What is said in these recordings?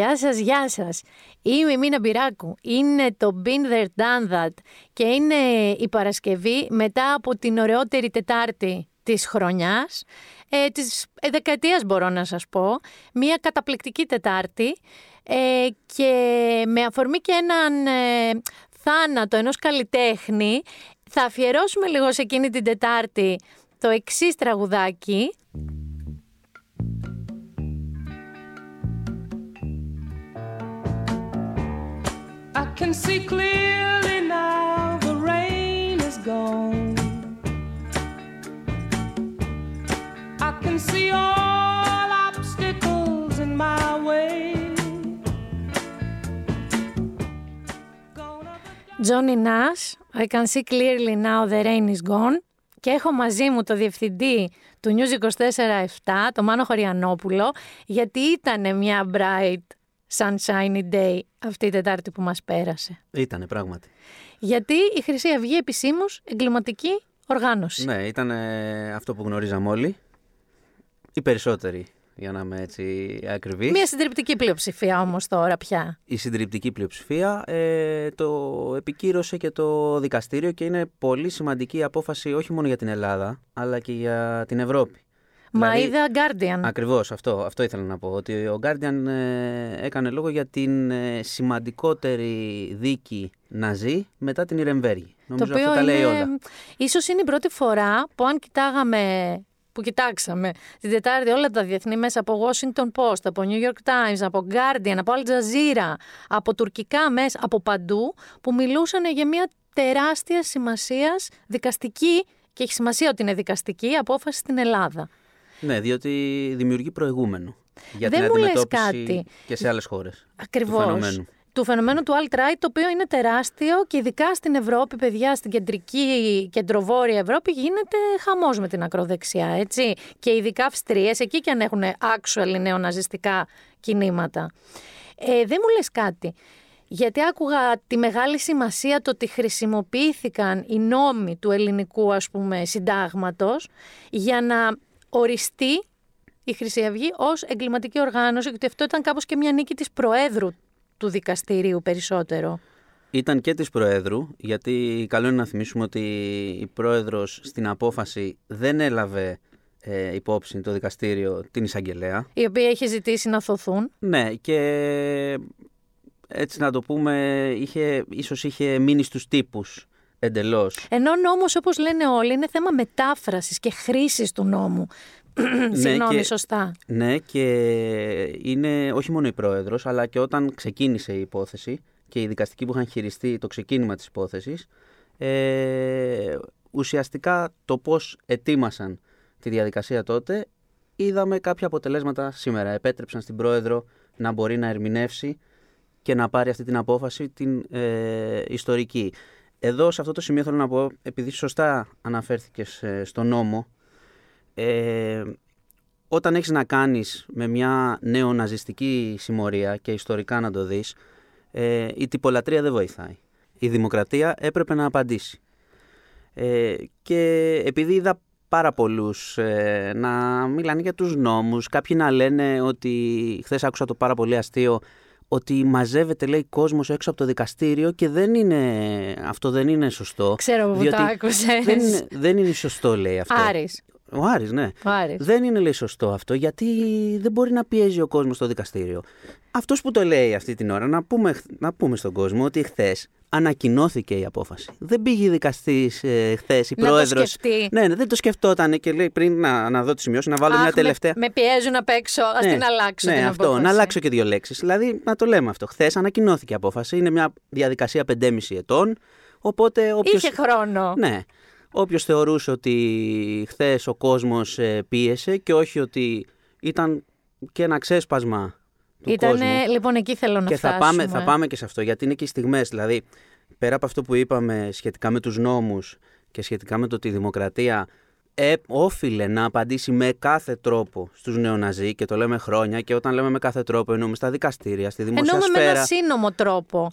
Γεια σας, γεια σας. Είμαι η Μίνα Μπυράκου. Είναι το Been There Done That και είναι η Παρασκευή μετά από την ωραιότερη Τετάρτη της χρονιάς, ε, της ε, δεκαετίας μπορώ να σας πω. Μια καταπληκτική Τετάρτη ε, και με αφορμή και έναν ε, θάνατο ενός καλλιτέχνη θα αφιερώσουμε λίγο σε εκείνη την Τετάρτη το εξής τραγουδάκι can see clearly now the rain is gone. I can see all obstacles in my way. Johnny Nash, I can see clearly now the rain is gone. Και έχω μαζί μου το διευθυντή του News 24-7, το Μάνο Χωριανόπουλο, γιατί ήταν μια bright sunshiny day αυτή η Τετάρτη που μας πέρασε. Ήτανε πράγματι. Γιατί η Χρυσή Αυγή επισήμως εγκληματική οργάνωση. Ναι, ήταν αυτό που γνωρίζαμε όλοι. Οι περισσότεροι, για να είμαι έτσι ακριβής. Μια συντριπτική πλειοψηφία όμως τώρα πια. Η συντριπτική πλειοψηφία ε, το επικύρωσε και το δικαστήριο και είναι πολύ σημαντική η απόφαση όχι μόνο για την Ελλάδα, αλλά και για την Ευρώπη. Μα Δηλαδή- είδα Guardian. Ακριβώς, αυτό, αυτό ήθελα να πω. Ότι ο Guardian ε, έκανε λόγο για την ε, σημαντικότερη δίκη ναζί μετά την Ιρεμβέργη. Νομίζω αυτό τα λέει όλα. ίσως είναι η πρώτη φορά που αν κοιτάγαμε, που κοιτάξαμε την Τετάρτη όλα τα διεθνή μέσα από Washington Post, από New York Times, από Guardian, από Al Jazeera, από τουρκικά μέσα, από παντού, που μιλούσαν για μια τεράστια σημασίας δικαστική και έχει σημασία ότι είναι δικαστική απόφαση στην Ελλάδα. Ναι, διότι δημιουργεί προηγούμενο για Δεν την μου λες αντιμετώπιση κάτι. και σε άλλες χώρες. Ακριβώς. Του φαινομένου. Του φαινομένου του alt-right, το οποίο είναι τεράστιο και ειδικά στην Ευρώπη, παιδιά, στην κεντρική, κεντροβόρεια Ευρώπη, γίνεται χαμός με την ακροδεξιά, έτσι. Και ειδικά Αυστρίες, εκεί και αν έχουν actual νεοναζιστικά κινήματα. Ε, δεν μου λες κάτι. Γιατί άκουγα τη μεγάλη σημασία το ότι χρησιμοποιήθηκαν οι νόμοι του ελληνικού, ας πούμε, συντάγματος για να οριστεί η Χρυσή Αυγή ως εγκληματική οργάνωση και ότι αυτό ήταν κάπως και μια νίκη της Προέδρου του δικαστηρίου περισσότερο. Ήταν και της Προέδρου, γιατί καλό είναι να θυμίσουμε ότι η Πρόεδρος στην απόφαση δεν έλαβε ε, υπόψη το δικαστήριο την εισαγγελέα. Η οποία έχει ζητήσει να θωθούν. Ναι, και έτσι να το πούμε, είχε, ίσως είχε μείνει στους τύπους εντελώς. Ενώ ο νόμος, όπως λένε όλοι, είναι θέμα μετάφρασης και χρήσης του νόμου. Συγγνώμη, και- σωστά. Ναι, και είναι όχι μόνο η πρόεδρος, αλλά και όταν ξεκίνησε η υπόθεση και οι δικαστικοί που είχαν χειριστεί το ξεκίνημα της υπόθεσης, ε, ουσιαστικά το πώς ετοίμασαν τη διαδικασία τότε, είδαμε κάποια αποτελέσματα σήμερα. Επέτρεψαν στην πρόεδρο να μπορεί να ερμηνεύσει και να πάρει αυτή την απόφαση την ε, ιστορική. Εδώ σε αυτό το σημείο θέλω να πω, επειδή σωστά αναφέρθηκες ε, στο νόμο, ε, όταν έχεις να κάνεις με μια νεοναζιστική συμμορία και ιστορικά να το δεις, ε, η τυπολατρεία δεν βοηθάει. Η δημοκρατία έπρεπε να απαντήσει. Ε, και επειδή είδα πάρα πολλούς ε, να μιλάνε για τους νόμους, κάποιοι να λένε ότι, χθες άκουσα το πάρα πολύ αστείο, ότι μαζεύεται λέει κόσμος έξω από το δικαστήριο και δεν είναι, αυτό δεν είναι σωστό. Ξέρω που το διότι άκουσες. Δεν είναι, δεν είναι σωστό λέει αυτό. Άρης. Ο Άρης, ναι. Ο Άρης. Δεν είναι λέει σωστό αυτό, γιατί δεν μπορεί να πιέζει ο κόσμος στο δικαστήριο. Αυτός που το λέει αυτή την ώρα, να πούμε, να πούμε στον κόσμο ότι χθες ανακοινώθηκε η απόφαση. Δεν πήγε η δικαστής ε, χθες, η Να το πρόεδρος. σκεφτεί. Ναι, ναι, δεν το σκεφτόταν και λέει πριν να, να δω τη σημειώση, να βάλω Αχ, μια τελευταία. Με, με πιέζουν απ' έξω, ας Ναι, την αλλάξω Ναι, την αυτό, απόφαση. να αλλάξω και δύο λέξεις. Δηλαδή, να το λέμε αυτό. Χθες ανακοινώθηκε η απόφαση. Είναι μια διαδικασία 5,5 ετών. Οπότε όποιος... Είχε χρόνο. Ναι. Όποιος θεωρούσε ότι χθες ο κόσμος πίεσε και όχι ότι ήταν και ένα ξέσπασμα του Ήτανε, κόσμου. λοιπόν, εκεί θέλω να Και θα φτάσουμε. πάμε, θα πάμε και σε αυτό, γιατί είναι και οι στιγμές. Δηλαδή, πέρα από αυτό που είπαμε σχετικά με τους νόμους και σχετικά με το ότι η δημοκρατία ε, όφιλε να απαντήσει με κάθε τρόπο στους νεοναζί και το λέμε χρόνια και όταν λέμε με κάθε τρόπο εννοούμε στα δικαστήρια, στη δημοσία Εννοούμε με σφαίρα. ένα σύνομο τρόπο.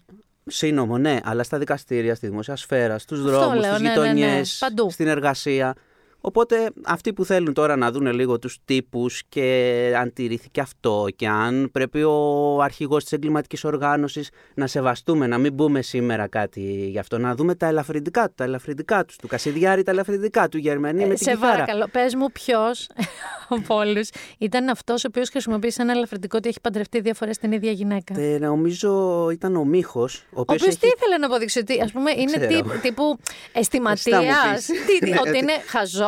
Σύνομο, ναι, αλλά στα δικαστήρια, στη δημοσία σφαίρα, στους Αυτό δρόμους, λέω, στις ναι, ναι, ναι, γειτονιές, παντού. στην εργασία. Οπότε αυτοί που θέλουν τώρα να δουν λίγο τους τύπους και αν τηρήθηκε αυτό και αν πρέπει ο αρχηγός της εγκληματικής οργάνωσης να σεβαστούμε, να μην πούμε σήμερα κάτι γι' αυτό, να δούμε τα ελαφρυντικά του, τα ελαφρυντικά τους, του Κασιδιάρη τα ελαφρυντικά του, Γερμανία με την σε κιθάρα. παρακαλώ, πες μου ποιος από όλους ήταν αυτός ο οποίος χρησιμοποίησε ένα ελαφρυντικό ότι έχει παντρευτεί δύο φορές την ίδια γυναίκα; Ε, νομίζω ήταν ο Μίχος, ο Ο οποίος οποίος έχει... τι ήθελε να αποδείξει, ότι ας πούμε είναι ξέρω. τύπου, τύπου αισθηματία, Εσύ θα μου πεις. Ναι, ότι ότι- είναι χαζό.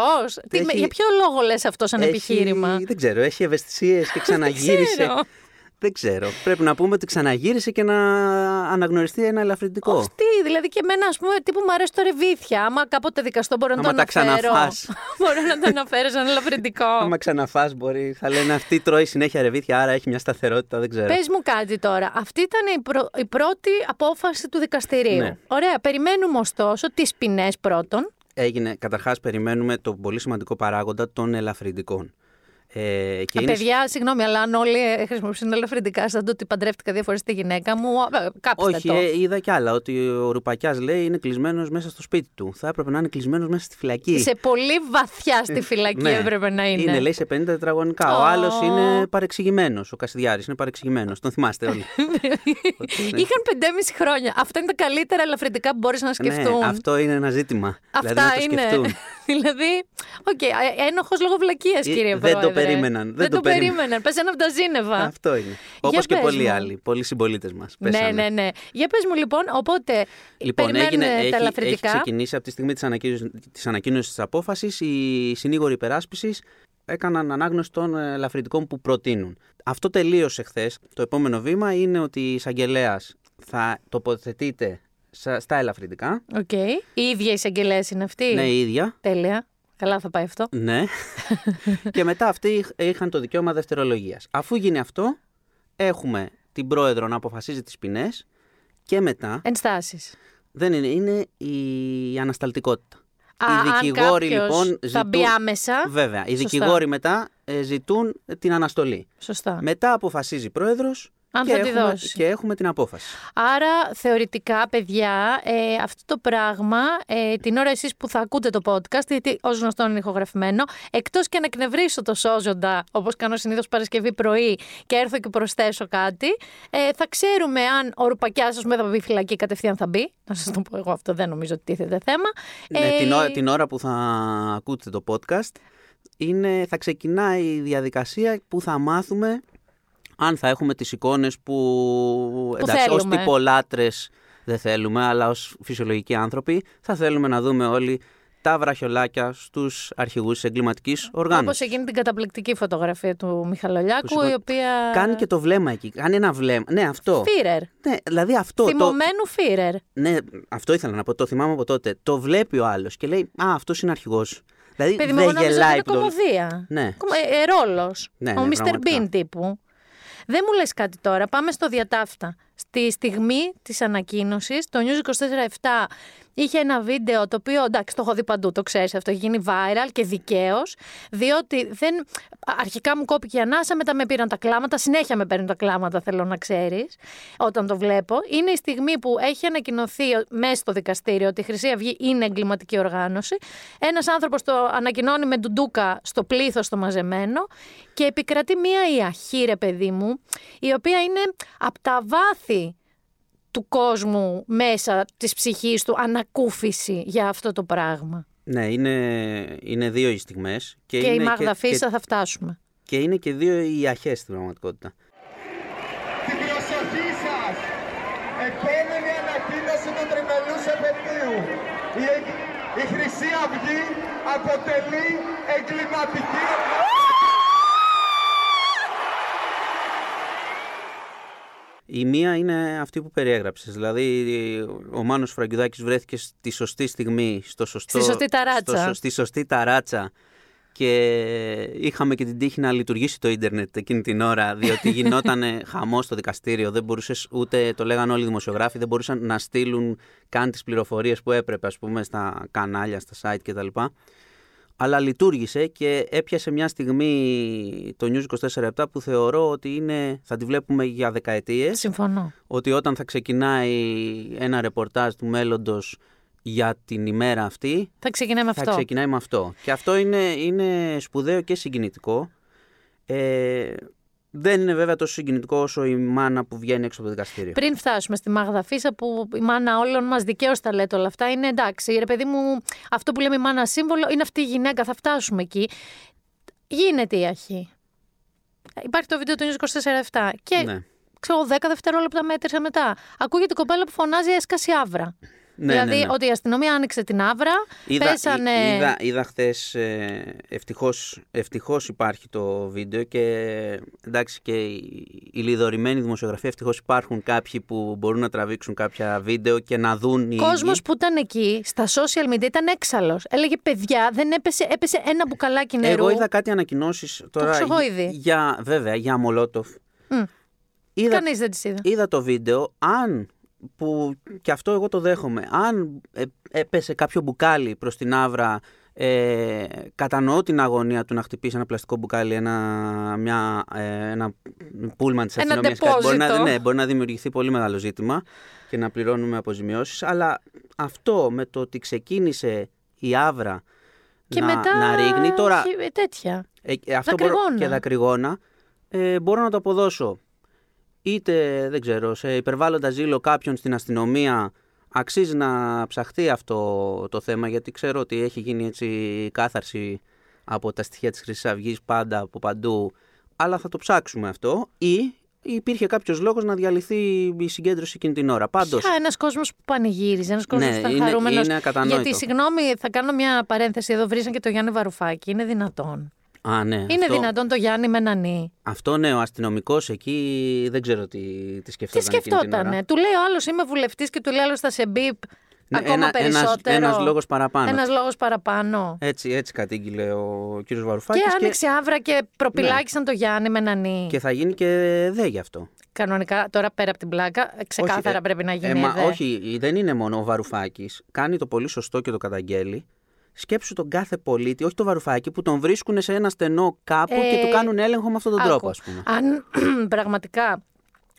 Έχει- Για ποιο λόγο λες αυτό σαν έχει- επιχείρημα; Δεν ξέρω, έχει ευαισθησίες και ξαναγύρισε. ξέρω. δεν ξέρω. Πρέπει να πούμε ότι ξαναγύρισε και να αναγνωριστεί ένα ελαφρυντικό. Όχι, τι, δηλαδή και εμένα, ας πούμε, τύπου μου αρέσει το ρεβίθια. Άμα κάποτε δικαστό μπορώ να Άμα το τα αναφέρω. ξαναφάς. μπορώ να το αναφέρω σαν ελαφρυντικό. Άμα ξαναφάς μπορεί, θα λένε αυτή τρώει συνέχεια ρεβίθια, άρα έχει μια σταθερότητα, δεν ξέρω. Πες μου κάτι τώρα. Αυτή ήταν η, πρω- η πρώτη απόφαση του δικαστηρίου. Ναι. Ωραία. Περιμένουμε ωστόσο τις ποινές πρώτον. Έγινε, καταρχάς περιμένουμε το πολύ σημαντικό παράγοντα των ελαφρυντικών. Ε, και Α, Παιδιά, συγγνώμη, αλλά αν όλοι ε, χρησιμοποιούν ελαφρυντικά σαν το ότι παντρεύτηκα δύο φορές τη γυναίκα μου, ε, κάψτε Όχι, το. ε, είδα κι άλλα. Ότι ο Ρουπακιάς λέει είναι κλεισμένος μέσα στο σπίτι του. Θα έπρεπε να είναι κλεισμένος μέσα στη φυλακή. Σε πολύ βαθιά στη φυλακή Ναι. έπρεπε να είναι. Είναι, λέει, σε 50 τετραγωνικά. Ο Ω. άλλο είναι παρεξηγημένος. Ο Κασιδιάρης είναι παρεξηγημένος. Τον θυμάστε όλοι. Ότι είναι- Είχαν 5,5 χρόνια. Αυτά είναι τα καλύτερα ελαφρυντικά που μπορείς να σκεφτούν. Ναι, αυτό είναι ένα ζήτημα. Αυτά δηλαδή να το είναι. σκεφτούν. δηλαδή, οκ, okay, ένοχος λόγω βλακείας, Ε, κύριε δεν το Πρόεδρε. περίμεναν, δεν Δεν το το περίμεναν. περίμεναν. Πες ένα από τα ζήνευα. Αυτό είναι. Όπως και πες πολλοί μου. άλλοι. Πολλοί συμπολίτες μας. Ναι, ναι, ναι. Για πες μου λοιπόν, οπότε Λοιπόν, περιμένουν έγινε, τα έχει, έχει ελαφρυντικά. ξεκινήσει από τη στιγμή της ανακοίνωσης της, ανακοίνωσης της απόφασης οι συνήγοροι υπεράσπισης έκαναν ανάγνωση των ε, ελαφρυντικών που προτείνουν. Αυτό τελείωσε χθες. Το επόμενο βήμα είναι ότι η εισαγγελέας θα τοποθετείται σα- στα ελαφρυντικά. Οκ. Η ίδια εισαγγελέας είναι αυτή. Ναι, η ίδια. Τέλεια. Καλά θα πάει αυτό. Ναι. και μετά αυτοί είχ- είχαν το δικαίωμα δευτερολογίας. Αφού γίνει αυτό, έχουμε την πρόεδρο να αποφασίζει τις ποινές και μετά Ενστάσεις. δεν είναι, είναι η ανασταλτικότητα. Α, οι αν δικηγόροι κάποιος λοιπόν θα μπει άμεσα. Βέβαια, οι Σωστά. δικηγόροι μετά ε, ζητούν την αναστολή. Σωστά. Μετά αποφασίζει η πρόεδρος Αν και, θα τη έχουμε, δώσει. και έχουμε την απόφαση. Άρα, θεωρητικά, παιδιά, ε, αυτό το πράγμα, ε, την ώρα εσείς που θα ακούτε το podcast, γιατί ως γνωστό είναι ηχογραφημένο, εκτός και να εκνευρίσω το σώζοντα, όπως κάνω συνήθως Παρασκευή πρωί και έρθω και προσθέσω κάτι, ε, θα ξέρουμε αν ο Ρουπακιάς, ας πούμε, θα μπει φυλακή κατευθείαν θα μπει. Να σας το πω εγώ αυτό, δεν νομίζω ότι τίθεται θέμα. Ναι, Ε, την, ώρα, την ώρα που θα ακούτε το podcast είναι, θα ξεκινάει η διαδικασία που θα μάθουμε αν θα έχουμε τις εικόνες που, εντάξει, ως θέλουμε. τυπολάτρες δεν θέλουμε, αλλά ως φυσιολογικοί άνθρωποι θα θέλουμε να δούμε όλοι τα βραχιολάκια στους αρχηγούς της εγκληματικής οργάνωσης. Όπως εκείνη την καταπληκτική φωτογραφία του Μιχαλολιάκου, Που σηκώ- η οποία... Κάνει και το βλέμμα εκεί. Κάνει ένα βλέμμα. Ναι, αυτό. Φίρερ. Ναι, δηλαδή αυτό. Το... Θυμωμένου Φίρερ. Ναι, αυτό ήθελα να πω. Το θυμάμαι από τότε. Το βλέπει ο άλλος και λέει Α, αυτός είναι αρχηγός. Δηλαδή Παιδί μου, εγώ δεν νόμιζα ότι γελάει είναι που το. κομμωδία. Ναι. Ε, ε, ρόλος. Ναι, Ο ναι, Mr. πραγματικά. Bean τύπου. Δεν μου λες κάτι τώρα. Πάμε στο διατάφτα. Στη στιγμή της ανακοίνωσης, το News 24-7 είχε ένα βίντεο το οποίο, εντάξει, το έχω δει παντού, το ξέρεις αυτό, έχει γίνει viral και δικαίως, διότι δεν... αρχικά μου κόπηκε η ανάσα, μετά με πήραν τα κλάματα, συνέχεια με παίρνουν τα κλάματα, θέλω να ξέρεις, όταν το βλέπω. Είναι η στιγμή που έχει ανακοινωθεί μέσα στο δικαστήριο ότι η Χρυσή Αυγή είναι εγκληματική οργάνωση. Ένας άνθρωπος το ανακοινώνει με ντουντούκα στο πλήθος το μαζεμένο και επικρατεί μία ιαχή, ρε παιδί μου, η οποία είναι από τα βάθη του κόσμου μέσα της ψυχής του ανακούφιση για αυτό το πράγμα. Ναι, είναι, είναι δύο οι στιγμές. Και, είναι η Μάγδα και, Φίσα θα φτάσουμε. και είναι και δύο οι αχέ στην πραγματικότητα. Την προσοχή σας! Επόμενη ανακοίνωση του τριμελούς επαιτίου. Η, η Χρυσή Αυγή αποτελεί εγκληματική Η μία είναι αυτή που περιέγραψες. Δηλαδή, ο Μάνος Φραγκιουδάκης βρέθηκε στη σωστή στιγμή, στο σωστό, Στη σωστή ταράτσα. στο σω- στη σωστή ταράτσα και είχαμε και την τύχη να λειτουργήσει το ίντερνετ εκείνη την ώρα, διότι γινόταν χαμός στο δικαστήριο. Δεν μπορούσες, ούτε το λέγανε όλοι οι δημοσιογράφοι, δεν μπορούσαν να στείλουν καν τις πληροφορίες που έπρεπε, ας πούμε, στα κανάλια, στα site κτλ. Αλλά λειτουργήσε και έπιασε μια στιγμή το News 24-7 που θεωρώ ότι είναι, θα τη βλέπουμε για δεκαετίες Συμφωνώ. ότι όταν θα ξεκινάει ένα ρεπορτάζ του μέλλοντος για την ημέρα αυτή Θα ξεκινάει με θα αυτό. ξεκινάει με αυτό. Και αυτό είναι, είναι σπουδαίο και συγκινητικό. Ε, δεν είναι βέβαια τόσο συγκινητικό όσο η μάνα που βγαίνει έξω από το δικαστήριο. Πριν φτάσουμε στη Μάγδα Φίσα, που η μάνα όλων μας δικαίως τα λέτε όλα αυτά, είναι εντάξει. Ρε παιδί μου, αυτό που λέμε η μάνα σύμβολο είναι αυτή η γυναίκα, θα φτάσουμε εκεί. Γίνεται η αρχή. Υπάρχει το βίντεο του News 24-7. Και Ναι. ξέρω, 10 δευτερόλεπτα μέτρησα μετά. Ακούγεται η κοπέλα που φωνάζει έσκασε άβρα. Ναι, δηλαδή ναι, ναι. ότι η αστυνομία άνοιξε την άβρα, Είδα, πέσανε. εί- είδα, είδα χθες. Ευτυχώς, ευτυχώς υπάρχει το βίντεο και εντάξει και η, η λιδωρημένη δημοσιογραφία ευτυχώς υπάρχουν κάποιοι που μπορούν να τραβήξουν κάποια βίντεο και να δουν οι κόσμος ίδιοι. που ήταν εκεί στα social media ήταν έξαλλος. Έλεγε παιδιά, δεν έπεσε, έπεσε ένα μπουκαλάκι νερού. Εγώ είδα κάτι ανακοινώσεις τώρα ξέρω εγώ για- ήδη. για, βέβαια για Μολότοφ. Μμ. Είδα, Κανείς δεν τις είδα. είδα το βίντεο, αν που και αυτό εγώ το δέχομαι, αν ε, έπεσε κάποιο μπουκάλι προς την άβρα, ε, κατανοώ την αγωνία του να χτυπήσει ένα πλαστικό μπουκάλι, ένα, μια, ε, ένα πούλμαν της Ένα αστυνομίας. κάτι. Μπορεί να, ντεπόζιτο. ναι, μπορεί να δημιουργηθεί πολύ μεγάλο ζήτημα και να πληρώνουμε αποζημιώσεις, αλλά αυτό με το ότι ξεκίνησε η άβρα Και να, μετά. να ρίγνει, τώρα χι- τέτοια. ε, ε, αυτό μπορώ, Δακρυγόνα. και δακρυγόνα ε, μπορώ να το αποδώσω. Είτε, δεν ξέρω, σε υπερβάλλοντα ζήλο κάποιον στην αστυνομία αξίζει να ψαχτεί αυτό το θέμα γιατί ξέρω ότι έχει γίνει έτσι κάθαρση από τα στοιχεία της Χρυσής Αυγής πάντα από παντού αλλά θα το ψάξουμε αυτό ή υπήρχε κάποιος λόγος να διαλυθεί η συγκέντρωση εκείνη την ώρα. Πάντως, Ποια ένας κόσμος που πανηγύριζε, ένας κόσμος Ναι, που ήταν είναι- χαρούμενος. είναι ακατανόητο. Γιατί, συγγνώμη, θα κάνω μια παρένθεση εδώ. Βρήσαν και το Γιάννη Βαρουφάκη. Είναι δυνατόν. Α, ναι, Είναι αυτό, δυνατόν το Γιάννη με έναν νι. αυτό ναι, ο αστυνομικός εκεί δεν ξέρω τι, τι Τι σκεφτόταν εκείνη την ώρα. σκεφτότανε. Του λέει ο άλλος είμαι βουλευτής και του λέει άλλος θα σε μπίπ. Ναι, ακόμα ένα- ένας- περισσότερο. ένας λόγος παραπάνω. Ένας λόγος παραπάνω. Έτσι, έτσι κατήγγειλε ο κύριος Βαρουφάκης Και και, άνοιξε άβρα και προπυλάκησαν το Γιάννη με έναν νι. και θα γίνει και δε γι' αυτό. Κανονικά, τώρα πέρα από την πλάκα, ξεκάθαρα Όχι, ε, πρέπει να ε, γίνει. μα δε. όχι, δεν είναι μόνο ο Βαρουφάκης. Κάνει το πολύ σωστό και το καταγγέλει. Σκέψου τον κάθε πολίτη, όχι το Βαρουφάκη, που τον βρίσκουν σε ένα στενό κάπου και Ε, του κάνουν έλεγχο με αυτόν τον Άκου, τρόπο, ας πούμε. Αν πραγματικά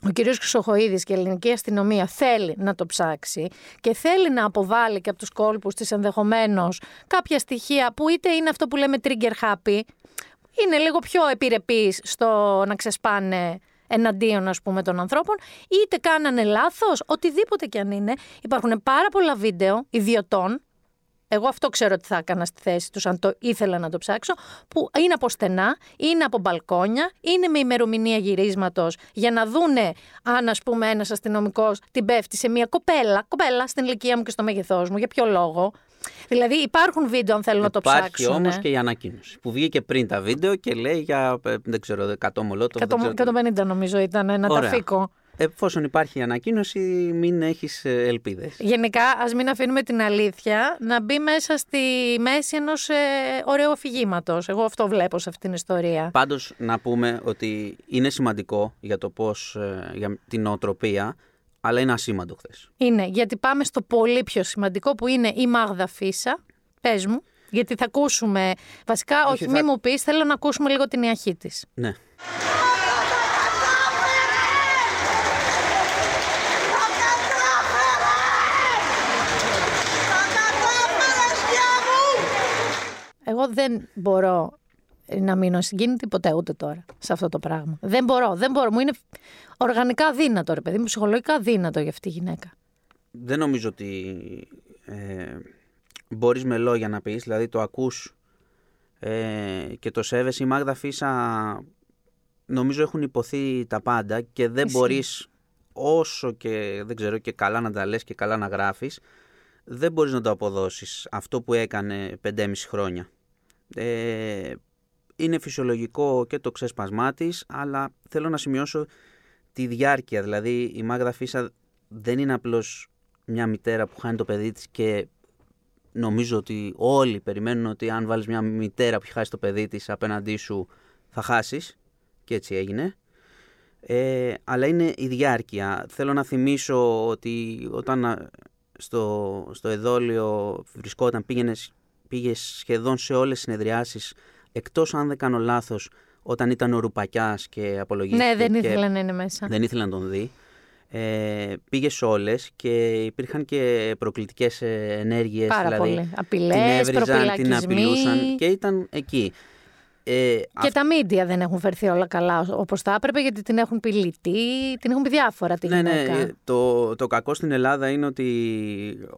ο κύριος Χρυσοχοίδης και η ελληνική αστυνομία θέλει να το ψάξει και θέλει να αποβάλει και από τους κόλπους της ενδεχομένως κάποια στοιχεία που είτε είναι αυτό που λέμε trigger happy, είναι λίγο πιο επιρρεπείς στο να ξεσπάνε εναντίον ας πούμε των ανθρώπων, είτε κάνανε λάθος, οτιδήποτε κι αν είναι. Υπάρχουν πάρα πολλά βίντεο ιδιωτών εγώ αυτό ξέρω ότι θα έκανα στη θέση τους αν το ήθελα να το ψάξω, που είναι από στενά, είναι από μπαλκόνια, είναι με ημερομηνία γυρίσματος για να δούνε αν ας πούμε ένας αστυνομικός την πέφτει σε μια κοπέλα, κοπέλα στην ηλικία μου και στο μέγεθός μου, για ποιο λόγο. Δηλαδή υπάρχουν βίντεο αν θέλουν να το Υπάρχει ψάξουν. όμως και η ανακοίνωση που βγήκε πριν τα βίντεο και λέει για, ε, δεν ξέρω, 100 μολότοφ. δεν ξέρω τι. 150 νομίζω ήταν ένα Ωραία. ταφίκο. Εφόσον υπάρχει η ανακοίνωση, μην έχεις ε, ελπίδες. Γενικά, ας μην αφήνουμε την αλήθεια να μπει μέσα στη μέση ενός ε, ωραίου αφηγήματος. Εγώ αυτό βλέπω σε αυτήν την ιστορία. Πάντως να πούμε ότι είναι σημαντικό για το πώς, ε, για την νοοτροπία, αλλά είναι ασήμαντο χθες. Είναι, γιατί πάμε στο πολύ πιο σημαντικό που είναι η Μάγδα Φίσα. Πες μου, γιατί θα ακούσουμε. Βασικά, όχι, θα- μη μου πεις, θέλω να ακούσουμε λίγο την ιαχή της. Ναι. Εγώ δεν μπορώ να μείνω συγκίνητη ποτέ ούτε τώρα σε αυτό το πράγμα. Δεν μπορώ, δεν μπορώ. Μου είναι οργανικά δύνατο, ρε παιδί μου, ψυχολογικά δύνατο για αυτή τη γυναίκα. Δεν νομίζω ότι ε, μπορείς με λόγια να πεις, δηλαδή το ακούς ε, και το σέβεσαι. Η Μάγδα Φίσα νομίζω έχουν υποθεί τα πάντα και δεν Ισχύει. μπορείς όσο και δεν ξέρω και καλά να τα λες και καλά να γράφεις δεν μπορείς να το αποδώσεις αυτό που έκανε 5,5 χρόνια. Ε, είναι φυσιολογικό και το ξέσπασμά της, αλλά θέλω να σημειώσω τη διάρκεια. Δηλαδή η Μάγδα Φίσα δεν είναι απλώς μια μητέρα που χάνει το παιδί της και νομίζω ότι όλοι περιμένουν ότι αν βάλεις μια μητέρα που έχει χάσει το παιδί της απέναντί σου θα χάσεις και έτσι έγινε. Ε, αλλά είναι η διάρκεια. Θέλω να θυμίσω ότι όταν α, στο, στο εδόλιο βρισκόταν, πήγαινες, πήγες σχεδόν σε όλες τις συνεδριάσεις εκτός αν δεν κάνω λάθος όταν ήταν ο Ρουπακιάς και απολογήθηκε Ναι, δεν και ήθελα να είναι μέσα. δεν ήθελε να τον δει. ε, πήγες σε όλες και υπήρχαν και προκλητικές ε, ενέργειες. Πάρα δηλαδή, πολύ. Απειλές, την έβριζαν, την προπυλακισμοί. απειλούσαν και ήταν εκεί. Ε, Και τα μίντια δεν έχουν φερθεί όλα καλά όπως θα έπρεπε, γιατί την έχουν πει λιτή, την έχουν πει διάφορα τη ναι, γυναίκα. ναι, το, το κακό στην Ελλάδα είναι ότι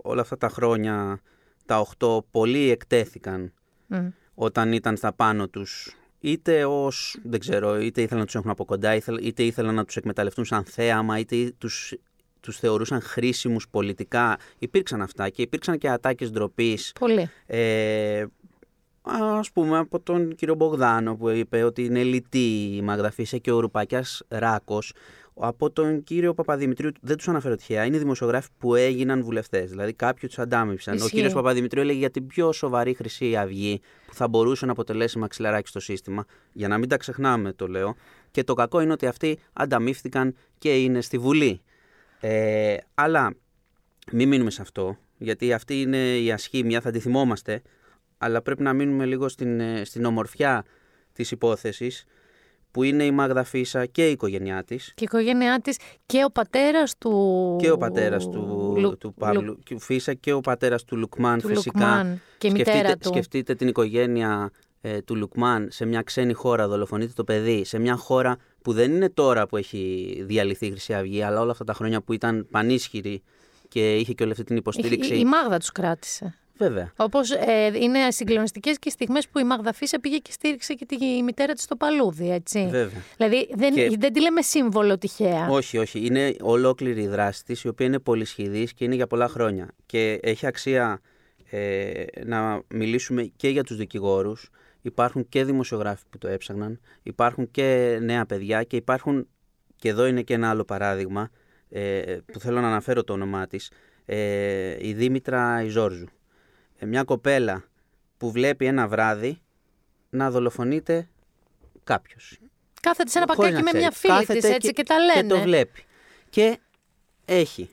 όλα αυτά τα χρόνια, τα 8, πολλοί εκτέθηκαν Μμ. όταν ήταν στα πάνω τους. Είτε ως, δεν ξέρω, είτε ήθελαν να τους έχουν από κοντά, ήθελ- είτε ήθελαν να τους εκμεταλλευτούν σαν θέαμα, είτε τους, τους θεωρούσαν χρήσιμους πολιτικά. Υπήρξαν αυτά και υπήρξαν και ατάκες ντροπής. Πολύ. Ε, ας πούμε από τον κύριο Μπογδάνο που είπε ότι είναι λυτή η Μάγδα Φύσα και ο Ρουπακιάς Ράκος. Από τον κύριο Παπαδημητρίου, δεν τους αναφέρω τυχαία, είναι δημοσιογράφοι που έγιναν βουλευτές. Δηλαδή κάποιοι τους αντάμυψαν. Ο Ισχύει. κύριος Παπαδημητρίου έλεγε για την πιο σοβαρή Χρυσή Αυγή που θα μπορούσε να αποτελέσει μαξιλαράκι στο σύστημα. Για να μην τα ξεχνάμε, το λέω. Και το κακό είναι ότι αυτοί ανταμείφθηκαν και είναι στη Βουλή. Ε, αλλά μην μείνουμε σε αυτό, γιατί αυτή είναι η ασχήμια, θα τη θυμόμαστε, αλλά πρέπει να μείνουμε λίγο στην, ε, στην ομορφιά της υπόθεσης, που είναι η Μάγδα Φίσα και η οικογένειά της, Και η οικογένειά της και ο πατέρας του. και ο πατέρας του, Λου- του Παύλου Λου- και Φίσα και ο πατέρας του Λουκμάν του φυσικά. Λουκμάν και η μητέρα σκεφτείτε, του. σκεφτείτε την οικογένεια ε, του Λουκμάν σε μια ξένη χώρα, δολοφονείται το παιδί, σε μια χώρα που δεν είναι τώρα που έχει διαλυθεί η Χρυσή Αυγή, αλλά όλα αυτά τα χρόνια που ήταν πανίσχυρη και είχε και όλη αυτή την Η, υποστήριξη. η, η Μάγδα τους κράτησε. Βέβαια. Όπως ε, είναι συγκλονιστικές και στιγμές που η Μάγδα Φίσα πήγε και στήριξε και τη μητέρα της στο παλούδι, έτσι. Βέβαια. Δηλαδή δεν, Και- δεν τη λέμε σύμβολο τυχαία. Όχι, όχι. Είναι ολόκληρη η δράση της, η οποία είναι πολυσχηδής και είναι για πολλά χρόνια. Και έχει αξία ε, να μιλήσουμε και για τους δικηγόρους. Υπάρχουν και δημοσιογράφοι που το έψαχναν. Υπάρχουν και νέα παιδιά και υπάρχουν, και εδώ είναι και ένα άλλο παράδειγμα, ε, που θέλω να αναφέρω το όνομά της, ε, η Δήμητρα Ιζόρζου. Ε, μια κοπέλα που βλέπει ένα βράδυ να δολοφονείται κάποιος. Κάθεται σε ένα Χωρίς πακάκι να με μια ξέρει. φίλη της Κάθεται έτσι και, τα λένε. Και το βλέπει. Και έχει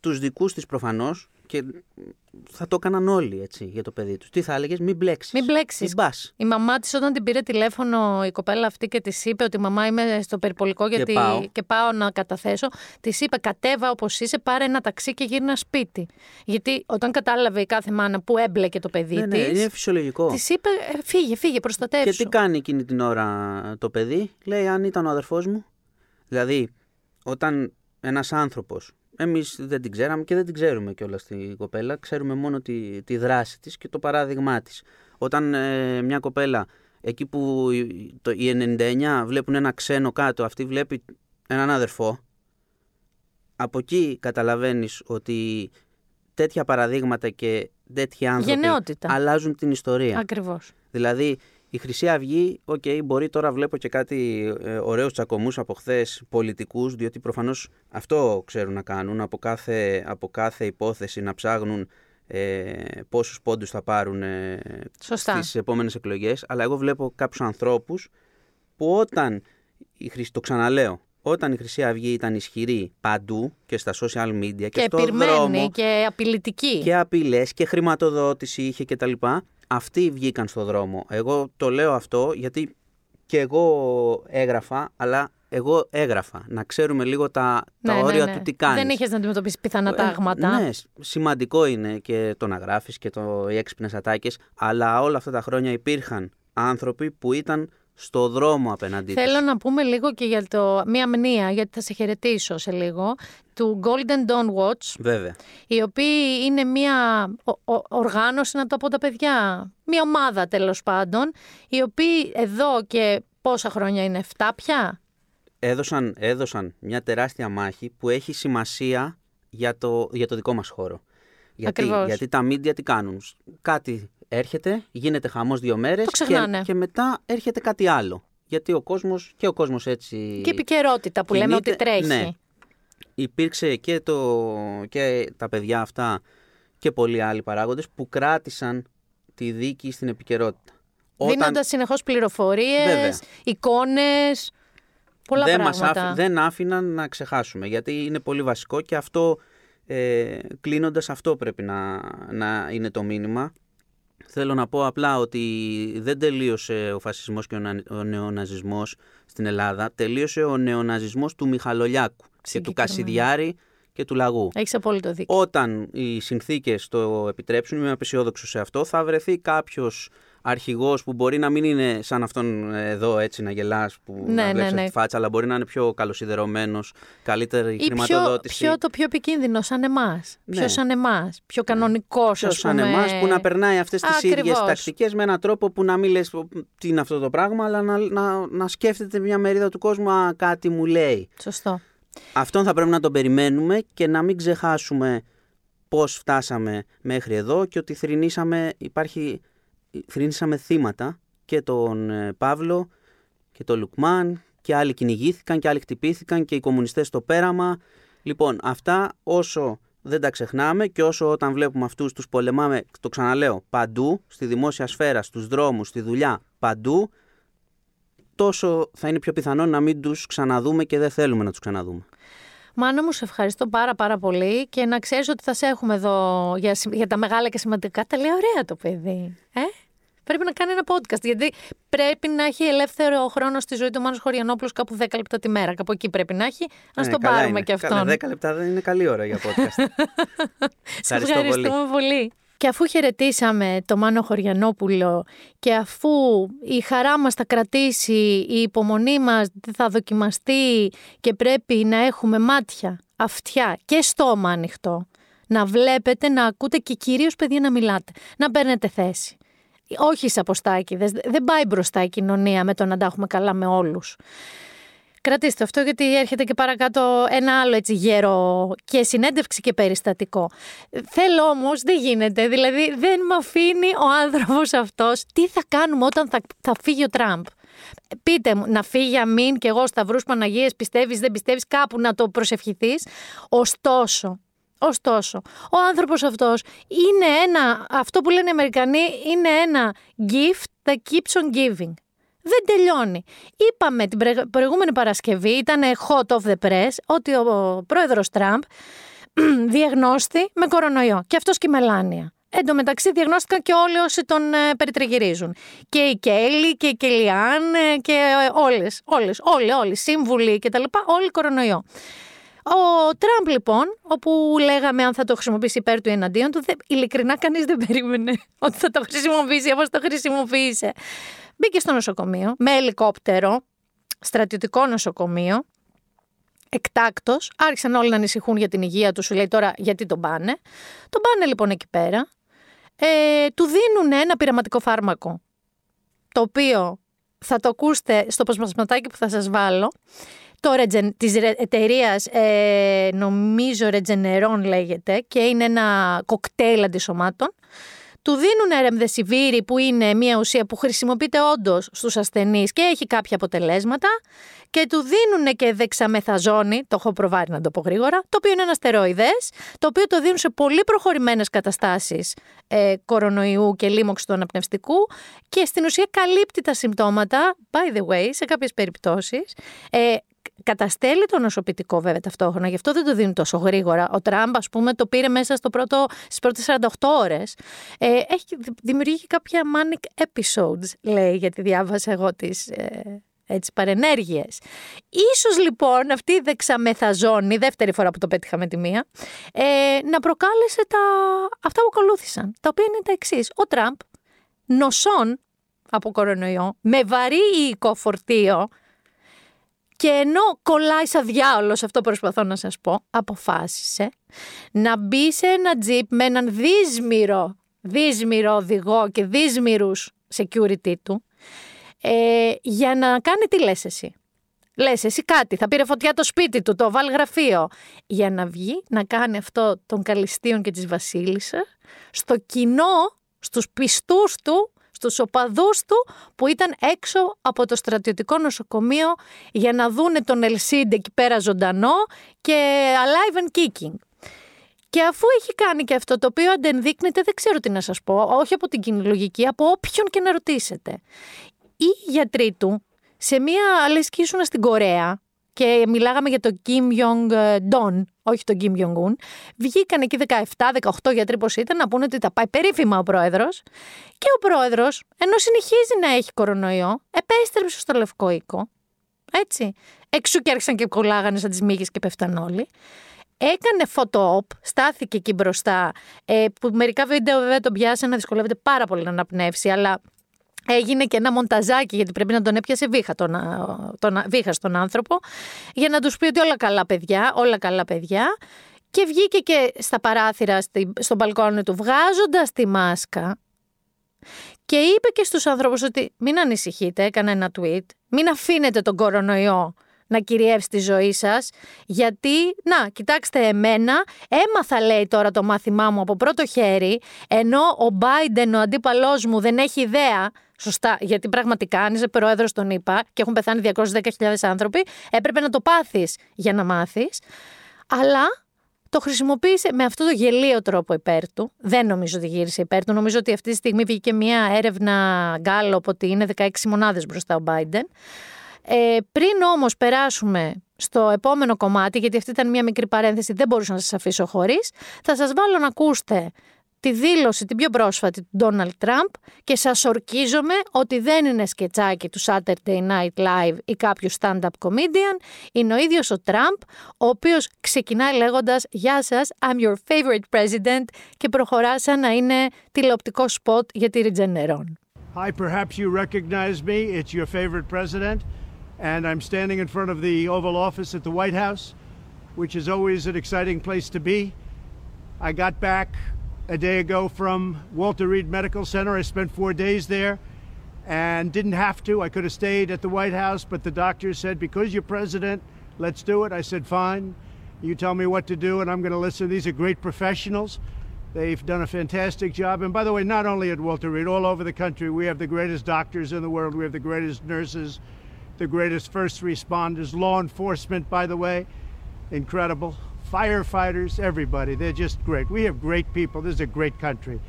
τους δικούς της προφανώς και θα το έκαναν όλοι έτσι για το παιδί τους. Τι θα έλεγες, μην μπλέξεις. Μην μπλέξεις. Μην πας. Η μαμά της, όταν την πήρε τηλέφωνο η κοπέλα αυτή και της είπε ότι μαμά είμαι στο περιπολικό γιατί πάω. και πάω να καταθέσω, της είπε κατέβα όπως είσαι, πάρε ένα ταξί και γύρνα σπίτι. Γιατί όταν κατάλαβε η κάθε μάνα που έμπλεκε το παιδί Ναι, ναι, της, είναι φυσιολογικό. της είπε «Ε, φύγε, φύγε, Και προστατεύσου. τι κάνει εκείνη την ώρα το παιδί, λέει αν ήταν ο αδερφός μου. Δηλαδή, όταν ένας άνθρωπος, εμείς δεν την ξέραμε και δεν την ξέρουμε κιόλας την κοπέλα, ξέρουμε μόνο τη, τη δράση της και το παράδειγμά της. Όταν ε, μια κοπέλα, εκεί που οι, το, οι 99 βλέπουν ένα ξένο κάτω, αυτή βλέπει έναν αδερφό, από εκεί καταλαβαίνεις ότι τέτοια παραδείγματα και τέτοιοι άνθρωποι Γενναιότητα. αλλάζουν την ιστορία. Ακριβώς. Δηλαδή, η Χρυσή Αυγή, οκ, μπορεί τώρα βλέπω και κάτι ε, ωραίους τσακωμούς από χθες πολιτικούς, διότι προφανώς αυτό ξέρουν να κάνουν, από κάθε, από κάθε υπόθεση να ψάχνουν ε, πόσους πόντους θα πάρουν ε, Σωστά. στις επόμενες εκλογές, αλλά εγώ βλέπω κάποιους ανθρώπους που όταν, η Χρυσή, το ξαναλέω, όταν η Χρυσή Αυγή ήταν ισχυρή παντού και στα social media και, Και στο επιρμένη δρόμο και απειλητική. και απειλές και χρηματοδότηση είχε κτλ. Αυτοί βγήκαν στο δρόμο. Εγώ το λέω αυτό γιατί και εγώ έγραφα, αλλά εγώ έγραφα. Να ξέρουμε λίγο τα, τα Ναι, ναι, όρια ναι. του τι κάνεις. Δεν είχε να αντιμετωπίσεις πιθανά τάγματα. Ναι, σημαντικό είναι και το να γράφεις και το, οι έξυπνες ατάκες, αλλά όλα αυτά τα χρόνια υπήρχαν άνθρωποι που ήταν στο δρόμο απέναντί τους. Θέλω να πούμε λίγο και για το, μία μνήα, γιατί θα σε χαιρετήσω σε λίγο, του Golden Dawn Watch, Βέβαια. η οποία είναι μία ο- ο- οργάνωση, να το πω τα παιδιά, μία ομάδα τέλος πάντων, οι οποίοι εδώ και πόσα χρόνια είναι, 7 πια; έδωσαν, έδωσαν μια τεράστια μάχη που έχει σημασία για το, για το δικό μας χώρο. Γιατί, Ακριβώς. γιατί τα μίντια τι κάνουν; Κάτι έρχεται, γίνεται χαμός δύο μέρες Το ξεχνάνε. και, και μετά έρχεται κάτι άλλο. Γιατί ο κόσμος και ο κόσμος έτσι... Και επικαιρότητα που λέμε ότι κινείται. τρέχει. Ναι. Υπήρξε και, το, και τα παιδιά αυτά και πολλοί άλλοι παράγοντες που κράτησαν τη δίκη στην επικαιρότητα. Δίνοντας συνεχώς Βέβαια. πληροφορίες, εικόνες, πολλά δεν, μας πράγματα. άφη- δεν άφηναν να ξεχάσουμε γιατί είναι πολύ βασικό και αυτό ε, κλείνοντας αυτό πρέπει να, να είναι το μήνυμα. Θέλω να πω απλά ότι δεν τελείωσε ο φασισμός και ο, να- ο νεοναζισμός στην Ελλάδα, τελείωσε ο νεοναζισμός του Μιχαλολιάκου. και του Συγκεκριμένα. Κασιδιάρη και του Λαγού. Έχεις απόλυτο δίκιο. Όταν οι συνθήκες το επιτρέψουν, είμαι απεσιόδοξος σε αυτό, θα βρεθεί κάποιος αρχηγός που μπορεί να μην είναι σαν αυτόν εδώ έτσι να γελάς που Ναι, να ναι, βλέπεις ναι. τη φάτσα, αλλά μπορεί να είναι πιο καλοσυδερωμένο, καλύτερη Ή πιο, χρηματοδότηση. πιο, το πιο επικίνδυνο, σαν εμάς. Ναι. Πιο σαν εμάς. Πιο κανονικός, Ποιο ας σαν πούμε. εμάς που να περνάει αυτές τις ίδιες Ακριβώς. τακτικές με έναν τρόπο που να μην λες τι είναι αυτό το πράγμα, αλλά να, να, να σκέφτεται μια μερίδα του κόσμου «Α, κάτι μου λέει. Σωστό. Αυτόν θα πρέπει να τον περιμένουμε και να μην ξεχάσουμε πώς φτάσαμε μέχρι εδώ και ότι θρηνήσαμε, υπάρχει, θρηνήσαμε θύματα και τον ε, Παύλο και τον Λουκμάν και άλλοι κυνηγήθηκαν και άλλοι χτυπήθηκαν και οι κομμουνιστές στο πέραμα. Λοιπόν, αυτά όσο δεν τα ξεχνάμε και όσο όταν βλέπουμε αυτούς τους πολεμάμε, το ξαναλέω, παντού, στη δημόσια σφαίρα, στους δρόμους, στη δουλειά, παντού, τόσο θα είναι πιο πιθανό να μην τους ξαναδούμε και δεν θέλουμε να τους ξαναδούμε. Μάνα μου, σε ευχαριστώ πάρα πάρα πολύ και να ξέρεις ότι θα σε έχουμε εδώ για, συ- για τα μεγάλα και σημαντικά. Τα λέει ωραία το παιδί. Ε; Πρέπει να κάνει ένα podcast, γιατί πρέπει να έχει ελεύθερο χρόνο στη ζωή του Μάνος Χωριανόπουλος κάπου 10 λεπτά τη μέρα. Κάπου εκεί πρέπει να έχει. Να Ε, στο καλά πάρουμε είναι. και Καλά, αυτόν. 10 λεπτά δεν είναι καλή ώρα για podcast. Σε Ευχαριστώ πολύ. ευχαριστούμε πολύ. Και αφού χαιρετήσαμε το Μάνο Χωριανόπουλο και αφού η χαρά μας θα κρατήσει, η υπομονή μας θα δοκιμαστεί και πρέπει να έχουμε μάτια, αυτιά και στόμα ανοιχτό, να βλέπετε, να ακούτε και κυρίως παιδιά να μιλάτε, να παίρνετε θέση. Όχι σε αποστάκηδες, δεν πάει μπροστά η κοινωνία με το να τα έχουμε καλά με όλους. Κρατήστε αυτό γιατί έρχεται και παρακάτω ένα άλλο έτσι γέρο και συνέντευξη και περιστατικό. Θέλω όμως, δεν γίνεται, δηλαδή δεν με αφήνει ο άνθρωπος αυτός. Τι θα κάνουμε όταν θα, θα φύγει ο Τραμπ. Πείτε μου, να φύγει αμήν και εγώ σταυρούς Παναγίες, πιστεύεις, δεν πιστεύεις, κάπου να το προσευχηθείς. Ωστόσο, ωστόσο, ο άνθρωπος αυτός είναι ένα, αυτό που λένε οι Αμερικανοί, είναι ένα gift that keeps on giving. Δεν τελειώνει. Είπαμε την πρε- προηγούμενη Παρασκευή, ήταν hot of the press, ότι ο πρόεδρος Τραμπ διαγνώστη με κορονοϊό. Και αυτός και η Μελάνια. Εν τω μεταξύ διαγνώστηκαν και όλοι όσοι τον ε, περιτριγυρίζουν. Και η Κέλλη και η Κελιάν ε, και ε, όλες, όλες, όλοι, όλοι, σύμβουλοι και τα λοιπά, όλοι κορονοϊό. Ο Τραμπ λοιπόν, όπου λέγαμε αν θα το χρησιμοποιήσει υπέρ του ή εναντίον του, δεν, ειλικρινά κανείς δεν περίμενε ότι θα το χρησιμοποιήσει όπως το χρησιμοποίησε. Μπήκε στο νοσοκομείο με ελικόπτερο, στρατιωτικό νοσοκομείο, εκτάκτος, άρχισαν όλοι να ανησυχούν για την υγεία τους, σου λέει τώρα γιατί τον πάνε. Τον πάνε λοιπόν εκεί πέρα, ε, του δίνουν ένα πειραματικό φάρμακο, το οποίο θα το ακούσετε στο ποσπασματάκι που θα σας βάλω, το Regen, της ρε- εταιρείας, ε, νομίζω Regeneron λέγεται, και είναι ένα κοκτέιλ αντισωμάτων. Του δίνουν ρεμδεσιβίρι που είναι μια ουσία που χρησιμοποιείται όντως στους ασθενείς και έχει κάποια αποτελέσματα και του δίνουν και δεξαμεθαζόνη, το έχω προβάρει να το πω γρήγορα, το οποίο είναι ένα στεροειδές, το οποίο το δίνουν σε πολύ προχωρημένες καταστάσεις ε, κορονοϊού και λίμωξη του αναπνευστικού και στην ουσία καλύπτει τα συμπτώματα, by the way, σε κάποιες περιπτώσεις, ε, καταστέλει το νοσοποιητικό βέβαια ταυτόχρονα, γι' αυτό δεν το δίνει τόσο γρήγορα. Ο Τραμπ, ας πούμε, το πήρε μέσα στο πρώτο, στις πρώτες 48 ώρες. Ε, έχει δημιουργεί και κάποια manic episodes, λέει, γιατί διάβασα εγώ τις ε, έτσι, παρενέργειες. Ίσως λοιπόν αυτή η δεξαμεθαζόνη, δεύτερη φορά που το πέτυχα με τη μία, ε, να προκάλεσε τα, αυτά που ακολούθησαν, τα οποία είναι τα εξής. Ο Τραμπ νοσών από κορονοϊό, με βαρύ υλικό φορτίο, και ενώ κολλάει σαν διάολος, αυτό προσπαθώ να σας πω, αποφάσισε να μπει σε ένα τζιπ με έναν δύσμυρο, δύσμυρο οδηγό και δύσμυρους security του, ε, για να κάνει τι λες εσύ. Λες εσύ κάτι, θα πήρε φωτιά το σπίτι του, το βάλει γραφείο. Για να βγει να κάνει αυτό των Καλιστίων και της Βασίλισσα στο κοινό, στους πιστούς του, στους οπαδούς του που ήταν έξω από το στρατιωτικό νοσοκομείο για να δούνε τον Ελσίντε εκεί πέρα ζωντανό και alive and kicking. Και αφού έχει κάνει και αυτό το οποίο αντενδείκνεται, δεν ξέρω τι να σας πω, όχι από την κοινή λογική, από όποιον και να ρωτήσετε. Οι γιατροί του, σε μία λες και ήσουν στην Κορέα και μιλάγαμε για τον Kim Jong Don, όχι τον Kim Jong Un, βγήκαν εκεί 17-18 γιατροί πώς ήταν να πούνε ότι τα πάει περίφημα ο πρόεδρος και ο πρόεδρος, ενώ συνεχίζει να έχει κορονοϊό, επέστρεψε στο Λευκό Οίκο, Έτσι. Εξού και άρχισαν και κολλάγανε σαν τις μύγες και πέφταν όλοι. Έκανε photo-op, στάθηκε εκεί μπροστά, ε, που μερικά βίντεο βέβαια τον πιάσανε να δυσκολεύεται πάρα πολύ να αναπνεύσει, αλλά έγινε και ένα μονταζάκι γιατί πρέπει να τον έπιασε βήχα τον, α, τον, α- βήχα στον άνθρωπο για να τους πει ότι όλα καλά παιδιά, όλα καλά παιδιά. Και βγήκε και στα παράθυρα στη, στο μπαλκόνι του βγάζοντας τη μάσκα και είπε και στους ανθρώπους ότι μην ανησυχείτε, έκανε ένα tweet, μην αφήνετε τον κορονοϊό να κυριεύσει τη ζωή σας, γιατί, να, κοιτάξτε εμένα, έμαθα λέει τώρα το μάθημά μου από πρώτο χέρι, ενώ ο Biden, ο αντίπαλός μου, δεν έχει ιδέα, σωστά, γιατί πραγματικά αν είσαι πρόεδρος των ΗΠΑ και έχουν πεθάνει 210.000 άνθρωποι, έπρεπε να το πάθεις για να μάθεις, αλλά το χρησιμοποίησε με αυτό το γελίο τρόπο υπέρ του. Δεν νομίζω ότι γύρισε υπέρ του. Νομίζω ότι αυτή τη στιγμή βγήκε μια έρευνα Γκάλοπ ότι είναι 16 μονάδες μπροστά ο Biden. Ε, πριν όμως περάσουμε στο επόμενο κομμάτι, γιατί αυτή ήταν μια μικρή παρένθεση, δεν μπορούσα να σας αφήσω χωρίς, θα σας βάλω να ακούσετε τη δήλωση την πιο πρόσφατη του Ντόναλτ Τραμπ και σας ορκίζομαι ότι δεν είναι σκετσάκι του Saturday Night Live ή κάποιου stand-up comedian, είναι ο ίδιος ο Τραμπ, ο οποίος ξεκινάει λέγοντας «Γεια σας, I'm your favorite president» και προχωρά σαν να είναι τηλεοπτικό σποτ για τη Regeneron. Hi, perhaps you recognize me. It's your favorite president. And I'm standing in front of the Oval Office at the White House, which is always an exciting place to be. I got back a day ago from Walter Reed Medical Center. I spent four days there and didn't have to. I could have stayed at the White House, but the doctor said, because you're president, let's do it. I said, fine. You tell me what to do, and I'm going to listen. These are great professionals. They've done a fantastic job. And by the way, not only at Walter Reed, all over the country, we have the greatest doctors in the world. We have the greatest nurses, the greatest first responders, law enforcement, by the way, incredible Firefighters, everybody. They're just great. We have great people. This is a great country.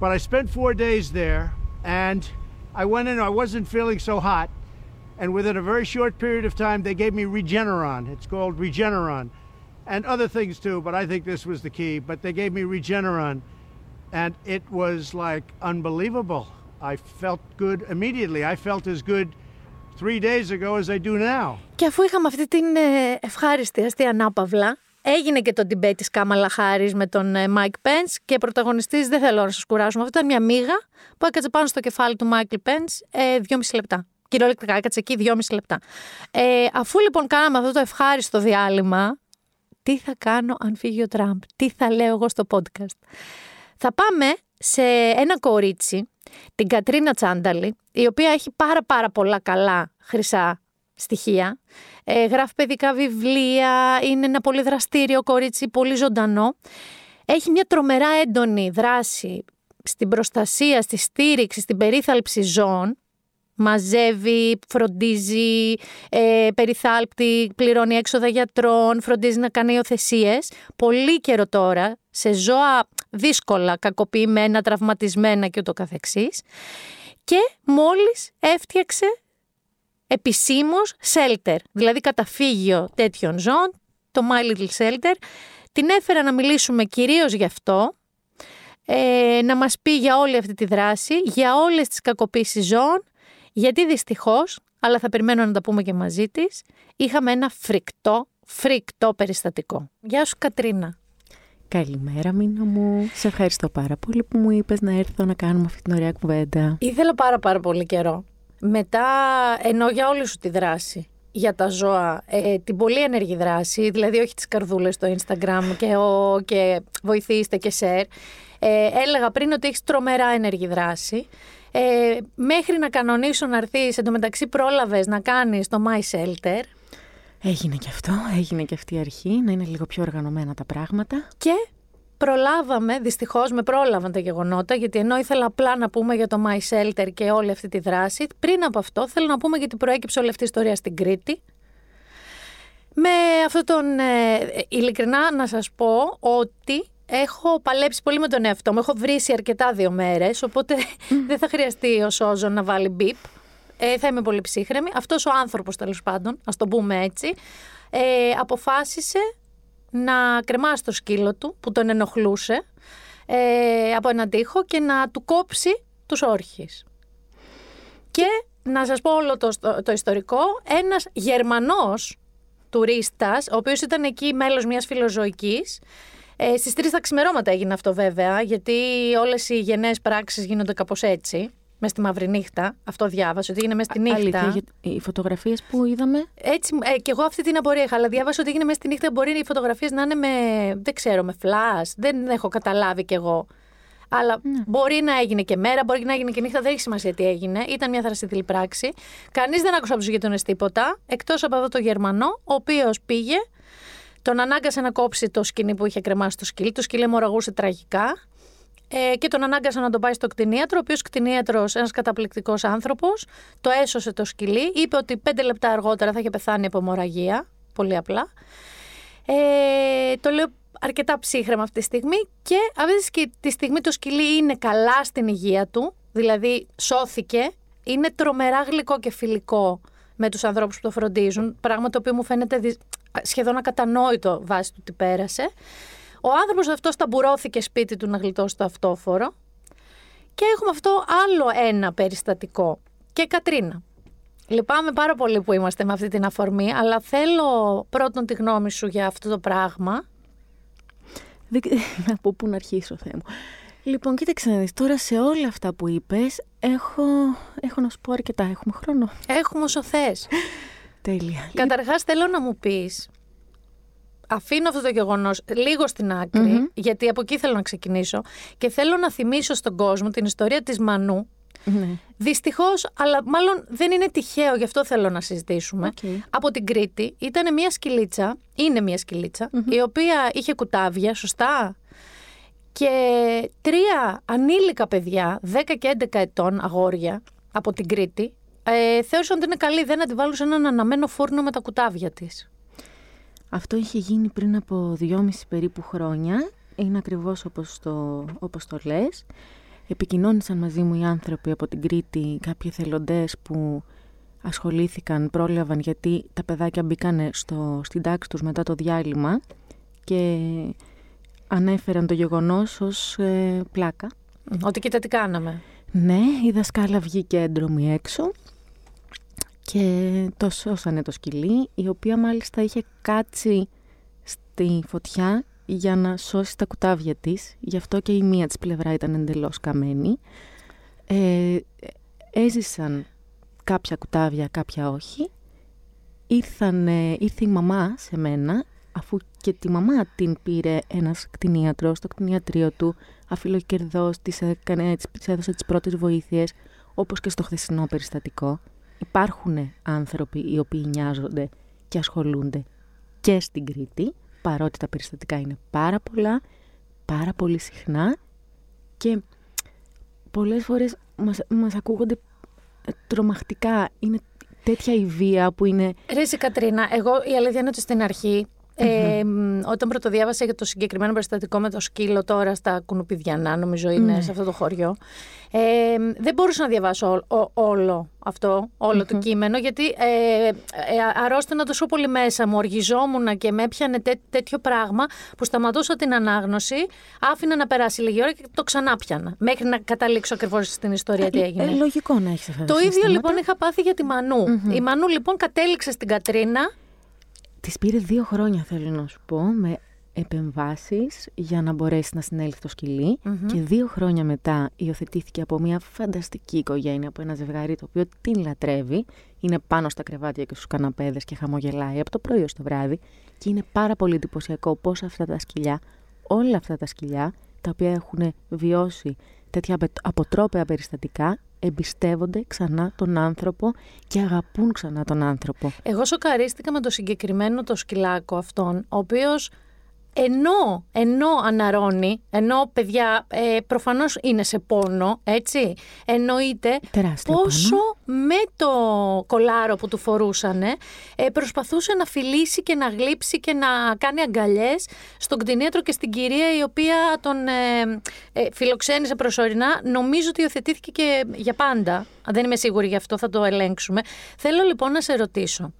But I spent four days there, and I went in, I wasn't feeling so hot. And within a very short period of time, they gave me Regeneron. It's called Regeneron. And other things too, but I think this was the key. But they gave me Regeneron, and it was like unbelievable. I felt good immediately. I felt as good three days ago as I do now. Και αφού είχαμε αυτή την ε, ευχάριστη αστεία ανάπαυλα, έγινε και το debate της Κάμαλα Χάρης με τον ε, Mike Pence και πρωταγωνιστής, δεν θέλω να σας κουράσουμε, αυτό ήταν μια μίγα που έκατσε πάνω στο κεφάλι του Michael Pence ε, δυόμιση λεπτά. Κυριολεκτικά έκατσε εκεί δυόμιση λεπτά. Ε, αφού λοιπόν κάναμε αυτό το ευχάριστο διάλειμμα, τι θα κάνω αν φύγει ο Τραμπ, τι θα λέω εγώ στο podcast; Θα πάμε σε ένα κορίτσι, την Κατρίνα Τσάνταλη, η οποία έχει πάρα πάρα πολλά καλά χρυσά στοιχεία. Ε, γράφει παιδικά βιβλία, είναι ένα πολύ δραστήριο κορίτσι, πολύ ζωντανό. Έχει μια τρομερά έντονη δράση στην προστασία, στη στήριξη, στην περίθαλψη ζώων. Μαζεύει, φροντίζει, ε, περιθάλπτει, πληρώνει έξοδα γιατρών, φροντίζει να κάνει υιοθεσίες. Πολύ καιρό τώρα, σε ζώα δύσκολα, κακοποιημένα, τραυματισμένα και ούτω καθεξής. Και μόλις έφτιαξε επισήμως shelter, δηλαδή καταφύγιο τέτοιων ζώων, το My Little Shelter. Την έφερα να μιλήσουμε κυρίως γι' αυτό, ε, να μας πει για όλη αυτή τη δράση, για όλες τις κακοποίησεις ζώων, γιατί δυστυχώς, αλλά θα περιμένω να τα πούμε και μαζί της, είχαμε ένα φρικτό, φρικτό περιστατικό. Γεια σου Κατρίνα. Καλημέρα Μίνα μου. Σε ευχαριστώ πάρα πολύ που μου είπες να έρθω να κάνουμε αυτή την ωραία κουβέντα. Ήθελα πάρα πάρα πολύ καιρό. Μετά, ενώ για όλη σου τη δράση, για τα ζώα, ε, την πολύ ενεργή δράση, δηλαδή όχι τις καρδούλες στο Instagram και, ο, και βοηθήστε και share, ε, έλεγα πριν ότι έχεις τρομερά ενεργή δράση. Ε, μέχρι να κανονίσω να έρθεις, εντωμεταξύ πρόλαβες να κάνεις το My Shelter Έγινε και αυτό, έγινε και αυτή η αρχή, να είναι λίγο πιο οργανωμένα τα πράγματα. και προλάβαμε, δυστυχώς με πρόλαβαν τα γεγονότα, γιατί ενώ ήθελα απλά να πούμε για το My Shelter και όλη αυτή τη δράση, πριν από αυτό θέλω να πούμε γιατί προέκυψε όλη αυτή η ιστορία στην Κρήτη. Με αυτόν τον, ε, ειλικρινά να σας πω ότι έχω παλέψει πολύ με τον εαυτό μου, έχω βρήσει αρκετά δύο μέρες, οπότε δεν θα χρειαστεί ο Σόζο να βάλει μπιπ. Ε, θα είμαι πολύ ψύχρεμη. Αυτός ο άνθρωπος τέλος πάντων, ας το πούμε έτσι, ε, αποφάσισε να κρεμάσει το σκύλο του που τον ενοχλούσε ε, από έναν τοίχο και να του κόψει τους όρχες. Και να σας πω όλο το, το, το ιστορικό. Ένας Γερμανός τουρίστας, ο οποίος ήταν εκεί μέλος μιας φιλοζωικής, ε, στις 3 τα ξημερώματα έγινε αυτό βέβαια, γιατί όλες οι γενναίες πράξεις γίνονται κάπως έτσι. Μες στη μαύρη νύχτα. Αυτό διάβασα, ότι έγινε μες στη νύχτα. Αλήθεια, γιατί οι φωτογραφίες που είδαμε... Έτσι, ε, και εγώ αυτή την απορία είχα, αλλά διάβασα ότι έγινε μέσα στη νύχτα. Μπορεί οι φωτογραφίες να είναι με, δεν ξέρω, με flash. Δεν έχω καταλάβει κι εγώ. Αλλά μπορεί να έγινε και μέρα, μπορεί να έγινε και νύχτα, δεν έχει σημασία τι έγινε. Ήταν μια θρασιτηλή πράξη. Κανείς δεν άκουσε από τους γείτονες τίποτα, εκτός από αυτό το Γερμανό, ο οποίος πήγε, τον ανάγκασε να κόψει το σκηνή που είχε κρεμάσει το σκυλί. Το σκυλί μοραγούσε τραγικά. Ε, και τον ανάγκασε να τον πάει στο κτηνίατρο, ο οποίος κτηνίατρος, ένας καταπληκτικός άνθρωπος, το έσωσε το σκυλί. Είπε ότι πέντε λεπτά αργότερα θα είχε πεθάνει από αιμορραγία. Πολύ απλά. Ε, το λέω αρκετά ψύχρεμα αυτή τη στιγμή και αυτή τη στιγμή το σκυλί είναι καλά στην υγεία του, δηλαδή σώθηκε, είναι τρομερά γλυκό και φιλικό με τους ανθρώπους που το φροντίζουν, πράγμα το οποίο μου φαίνεται δυ- σχεδόν ακατανόητο βάσει του τι πέρασε. Ο άνθρωπος αυτός ταμπουρώθηκε σπίτι του να γλιτώσει το αυτόφορο και έχουμε αυτό άλλο ένα περιστατικό. Και Κατρίνα, λυπάμαι πάρα πολύ που είμαστε με αυτή την αφορμή, αλλά θέλω πρώτον τη γνώμη σου για αυτό το πράγμα. Δεν... Από πού να αρχίσω, Θεέ μου. Λοιπόν, κοίταξε να δεις, τώρα σε όλα αυτά που είπες, έχω, έχω να σου πω αρκετά. Έχουμε χρόνο. Έχουμε όσο θες. Τέλεια. Καταρχάς θέλω να μου πεις, αφήνω αυτό το γεγονός λίγο στην άκρη, γιατί από εκεί θέλω να ξεκινήσω και θέλω να θυμίσω στον κόσμο την ιστορία της Μανού, Ναι. Δυστυχώς, αλλά μάλλον δεν είναι τυχαίο, γι' αυτό θέλω να συζητήσουμε. Οκ. Από την Κρήτη ήταν μια σκυλίτσα, είναι μια σκυλίτσα η οποία είχε κουτάβια, σωστά; Και τρία ανήλικα παιδιά, 10 και 11 ετών αγόρια από την Κρήτη, ε, θεώρησαν ότι είναι καλή, δεν να τη βάλουν σε έναν αναμένο φούρνο με τα κουτάβια της. Αυτό είχε γίνει πριν από δυόμιση περίπου χρόνια. Είναι ακριβώς όπως το, όπως το λες. Επικοινώνησαν μαζί μου οι άνθρωποι από την Κρήτη, κάποιοι εθελοντές που ασχολήθηκαν, πρόλαβαν γιατί τα παιδάκια μπήκαν στο, στην τάξη τους μετά το διάλειμμα και ανέφεραν το γεγονός ως ε, πλάκα. Ότι κοίτα τι κάναμε. Ναι, η δασκάλα βγήκε έντρομη έξω και το σώσανε το σκυλί, η οποία μάλιστα είχε κάτσει στη φωτιά για να σώσει τα κουτάβια της, γι' αυτό και η μία της πλευρά ήταν εντελώς καμένη. Ε, έζησαν κάποια κουτάβια, κάποια όχι. Ήρθανε, ήρθε η μαμά σε μένα, αφού και τη μαμά την πήρε ένας κτηνίατρος στο κτηνιατρίο του, αφιλοκερδός, της, έκανε, της έδωσε τις πρώτες βοήθειες, όπως και στο χθεσινό περιστατικό. Υπάρχουν άνθρωποι οι οποίοι νοιάζονται και ασχολούνται και στην Κρήτη, παρότι τα περιστατικά είναι πάρα πολλά, πάρα πολύ συχνά και πολλές φορές μας, μας ακούγονται ε, τρομακτικά. Είναι τέτοια η βία που είναι... Ρε εσύ, Κατρίνα, εγώ η αλήθεια είναι ότι στην αρχή, ε, μ, όταν πρωτοδιάβασα για το συγκεκριμένο περιστατικό με το σκύλο τώρα στα Κουνουπιδιανά, νομίζω είναι Ναι. σε αυτό το χωριό, ε, δεν μπορούσα να διαβάσω ό- ό- όλο αυτό, όλο το κείμενο, γιατί ε, ε, αρρώστηνα τόσο πολύ μέσα μου, οργιζόμουν και με έπιανε τέ- τέτοιο πράγμα που σταματούσα την ανάγνωση, άφηνα να περάσει λίγη ώρα και το ξανά πιανα, μέχρι να καταλήξω ακριβώς στην ιστορία τι έγινε. Ε, λογικό να έχεις αυτά τα Το ίδιο συναισθήματα. λοιπόν είχα πάθει για τη μανου Η Μανού λοιπόν κατέληξε στην Κατρίνα. Της πήρε δύο χρόνια, θέλω να σου πω, με επεμβάσεις για να μπορέσει να συνέλθει το σκυλι και δύο χρόνια μετά υιοθετήθηκε από μια φανταστική οικογένεια, από ένα ζευγάρι το οποίο την λατρεύει, είναι πάνω στα κρεβάτια και στους καναπέδες και χαμογελάει από το πρωί ως το βράδυ και είναι πάρα πολύ εντυπωσιακό πώς αυτά τα σκυλιά, όλα αυτά τα σκυλιά, τα οποία έχουν βιώσει τέτοια απε- αποτρόπαια περιστατικά, εμπιστεύονται ξανά τον άνθρωπο και αγαπούν ξανά τον άνθρωπο. Εγώ σοκαρίστηκα με το συγκεκριμένο το σκυλάκο αυτόν, ο οποίος ενώ, ενώ αναρώνει, ενώ παιδιά ε, προφανώς είναι σε πόνο, έτσι, εννοείται Τεράστιο πόσο με το κολάρο που του φορούσανε ε, προσπαθούσε να φιλήσει και να γλύψει και να κάνει αγκαλιές στον κτηνίατρο και στην κυρία η οποία τον ε, ε, φιλοξένησε προσωρινά. Νομίζω ότι υιοθετήθηκε και για πάντα. Δεν είμαι σίγουρη γι' αυτό, θα το ελέγξουμε. Θέλω λοιπόν να σε ρωτήσω.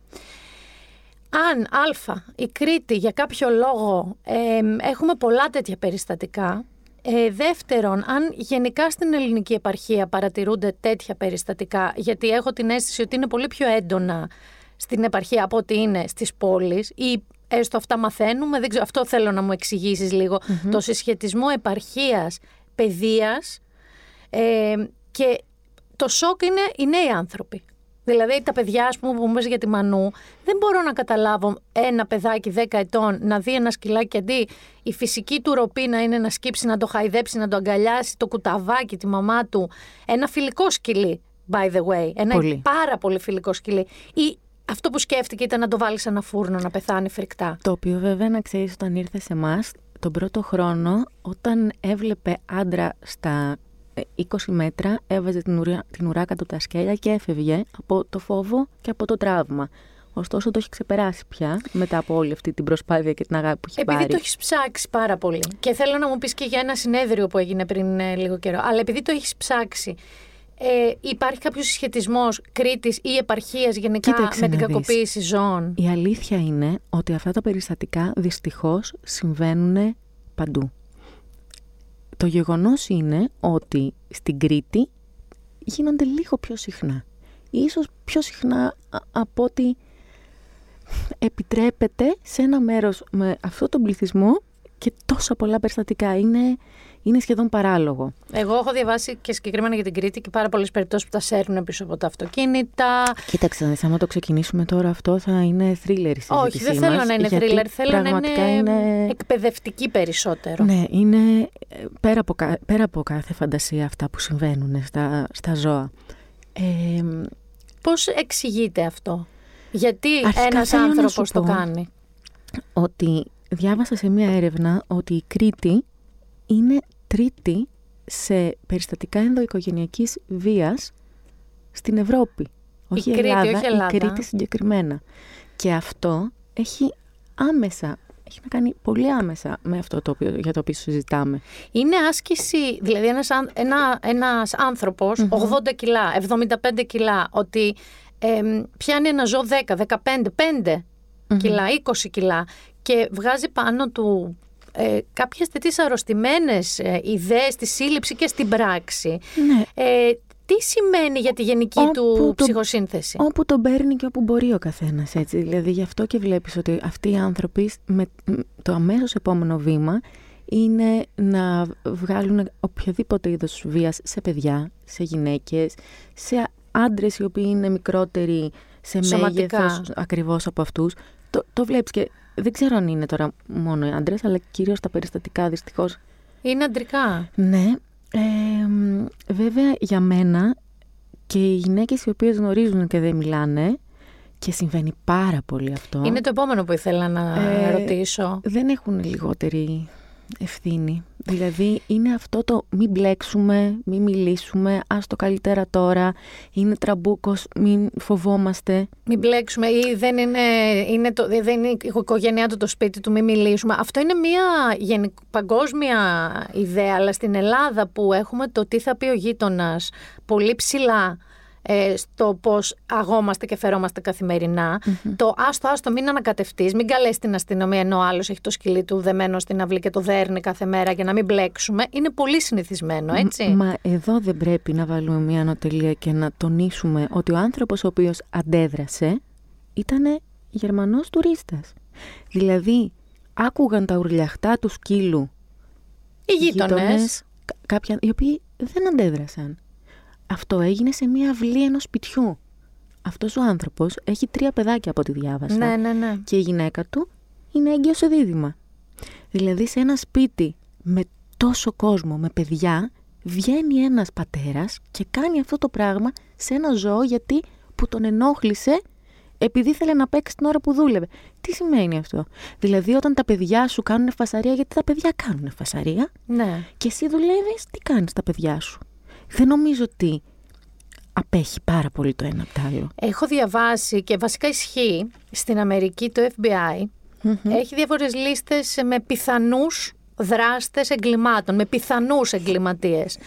Αν α, η Κρήτη για κάποιο λόγο ε, έχουμε πολλά τέτοια περιστατικά, Ε, δεύτερον, αν γενικά στην ελληνική επαρχία παρατηρούνται τέτοια περιστατικά, γιατί έχω την αίσθηση ότι είναι πολύ πιο έντονα στην επαρχία από ότι είναι στις πόλεις ή έστω αυτά μαθαίνουμε, δεν ξέρω, αυτό θέλω να μου εξηγήσεις λίγο, το συσχετισμό επαρχίας, παιδείας ε, και το σοκ είναι οι νέοι άνθρωποι. Δηλαδή τα παιδιά, ας πούμε, που μου για τη Μανού, δεν μπορώ να καταλάβω ένα παιδάκι 10 ετών να δει ένα σκυλάκι αντί η φυσική του ροπή να είναι να σκύψει, να το χαϊδέψει, να το αγκαλιάσει, το κουταβάκι, τη μαμά του. Ένα φιλικό σκυλί, by the way. Ένα Πολύ. πάρα πολύ φιλικό σκυλί. Ή αυτό που σκέφτηκε ήταν να το βάλεις σε ένα φούρνο να πεθάνει φρικτά. Το οποίο βέβαια να ξέρεις όταν ήρθε σε εμάς τον πρώτο χρόνο όταν έβλεπε άντρα στα ε, 20 μέτρα έβαζε την, ουρά, την ουρά κάτω από τα σκέλια και έφευγε από το φόβο και από το τραύμα. Ωστόσο το έχει ξεπεράσει πια μετά από όλη αυτή την προσπάθεια και την αγάπη που έχει Επειδή πάρει. το έχεις ψάξει πάρα πολύ. Και θέλω να μου πεις και για ένα συνέδριο που έγινε πριν ε, λίγο καιρό. Αλλά επειδή το έχεις ψάξει, ε, υπάρχει κάποιος συσχετισμός Κρήτης ή επαρχίας γενικά Κοίταξε με να την δεις. κακοποίηση ζώων; Η αλήθεια είναι ότι αυτά τα περιστατικά δυστυχώς συμβαίνουν παντού. Το γεγονός είναι ότι στην Κρήτη γίνονται λίγο πιο συχνά. Ίσως πιο συχνά α- από ότι επιτρέπεται σε ένα μέρος με αυτό τον πληθυσμό και τόσα πολλά περιστατικά. Είναι, είναι σχεδόν παράλογο. Εγώ έχω διαβάσει και συγκεκριμένα για την Κρήτη και πάρα πολλές περιπτώσεις που τα σέρνουν πίσω από τα αυτοκίνητα. Κοίταξε, να δεις, άμα το ξεκινήσουμε τώρα αυτό θα είναι thriller η Όχι, συζήτησή δεν θέλω μας, να είναι γιατί thriller, θέλω να πραγματικά είναι, είναι εκπαιδευτική περισσότερο. Ναι, είναι ε, πέρα από, κα- πέρα από κάθε φαντασία αυτά που συμβαίνουν στα, στα ζώα. Ε, Πώς εξηγείται αυτό, Γιατί Αρχικά ένας θέλω να άνθρωπος σου το πω κάνει; ότι διάβασα σε μία έρευνα ότι η Κρήτη είναι τρίτη σε περιστατικά ενδοοικογενειακής βίας στην Ευρώπη. Όχι Κρήτη, Ελλάδα, όχι Ελλάδα. η Κρήτη συγκεκριμένα. Και αυτό έχει άμεσα, έχει να κάνει πολύ άμεσα με αυτό το οποίο, για το οποίο συζητάμε. Είναι άσκηση, δηλαδή ένας, αν- ένα, ένας άνθρωπος, 80 κιλά, 75 κιλά, ότι εμ, πιάνει ένα ζώο 10, 15, 5 κιλά, 20 κιλά και βγάζει πάνω του ε, κάποιες τέτοιες αρρωστημένες ε, ιδέες στη σύλληψη και στην πράξη. Ναι, Ε, τι σημαίνει για τη γενική Όπου του το- ψυχοσύνθεση; Όπου τον παίρνει και όπου μπορεί ο καθένας. Έτσι. Δηλαδή, γι' αυτό και βλέπεις ότι αυτοί οι άνθρωποι με το αμέσως επόμενο βήμα είναι να βγάλουν οποιοδήποτε είδος βίας σε παιδιά, σε γυναίκες, σε άντρες οι οποίοι είναι μικρότεροι σε Σωματικά. μέγεθος ακριβώς από αυτούς. Το, το βλέπεις και δεν ξέρω αν είναι τώρα μόνο οι άντρες, αλλά κυρίως τα περιστατικά δυστυχώς Είναι αντρικά. ναι. Ε, μ, βέβαια για μένα και οι γυναίκες οι οποίες γνωρίζουν και δεν μιλάνε και συμβαίνει πάρα πολύ αυτό. Είναι το επόμενο που ήθελα να Ε, ρωτήσω. Δεν έχουν λιγότερη ευθύνη. Δηλαδή είναι αυτό το μην μπλέξουμε, μην μιλήσουμε, ας το καλύτερα τώρα, είναι τραμπούκος, μην φοβόμαστε. Μην μπλέξουμε ή δεν είναι, είναι το, δεν είναι η οικογένειά του το σπίτι του, μην μιλήσουμε. Αυτό είναι μια γενικ- παγκόσμια ιδέα, αλλά στην Ελλάδα που έχουμε το τι θα πει ο γείτονας πολύ ψηλά ε, στο πώς αγόμαστε και φερόμαστε καθημερινά. Το άστο, άστο, μην ανακατευτείς, μην καλέσεις την αστυνομία ενώ ο άλλος έχει το σκυλί του δεμένο στην αυλή και το δέρνει κάθε μέρα για να μην μπλέξουμε. Είναι πολύ συνηθισμένο, έτσι. Μα εδώ δεν πρέπει να βάλουμε μια ανωτελεία και να τονίσουμε ότι ο άνθρωπος ο οποίος αντέδρασε ήταν Γερμανός τουρίστας. Δηλαδή, άκουγαν τα ουρλιαχτά του σκύλου Οι γείτονες. γείτονες, κα- κάποια, οι οποίοι δεν αντέδρασαν. Αυτό έγινε σε μια αυλή ενός σπιτιού. Αυτός ο άνθρωπος έχει τρία παιδάκια από ό,τι διάβασα. Ναι, ναι, ναι. Και η γυναίκα του είναι έγκυο σε δίδυμα. Δηλαδή σε ένα σπίτι με τόσο κόσμο, με παιδιά, βγαίνει ένας πατέρας και κάνει αυτό το πράγμα σε ένα ζώο γιατί που τον ενόχλησε επειδή ήθελε να παίξει την ώρα που δούλευε. Τι σημαίνει αυτό; Δηλαδή όταν τα παιδιά σου κάνουν φασαρία, γιατί τα παιδιά κάνουν φασαρία ναι. και εσύ δουλεύεις, τι κάνεις τα παιδιά σου; Δεν νομίζω ότι απέχει πάρα πολύ το ένα από το άλλο. Έχω διαβάσει και βασικά ισχύει στην Αμερική το FBI έχει διάφορες λίστες με πιθανούς δράστες εγκλημάτων, με πιθανούς εγκληματίες.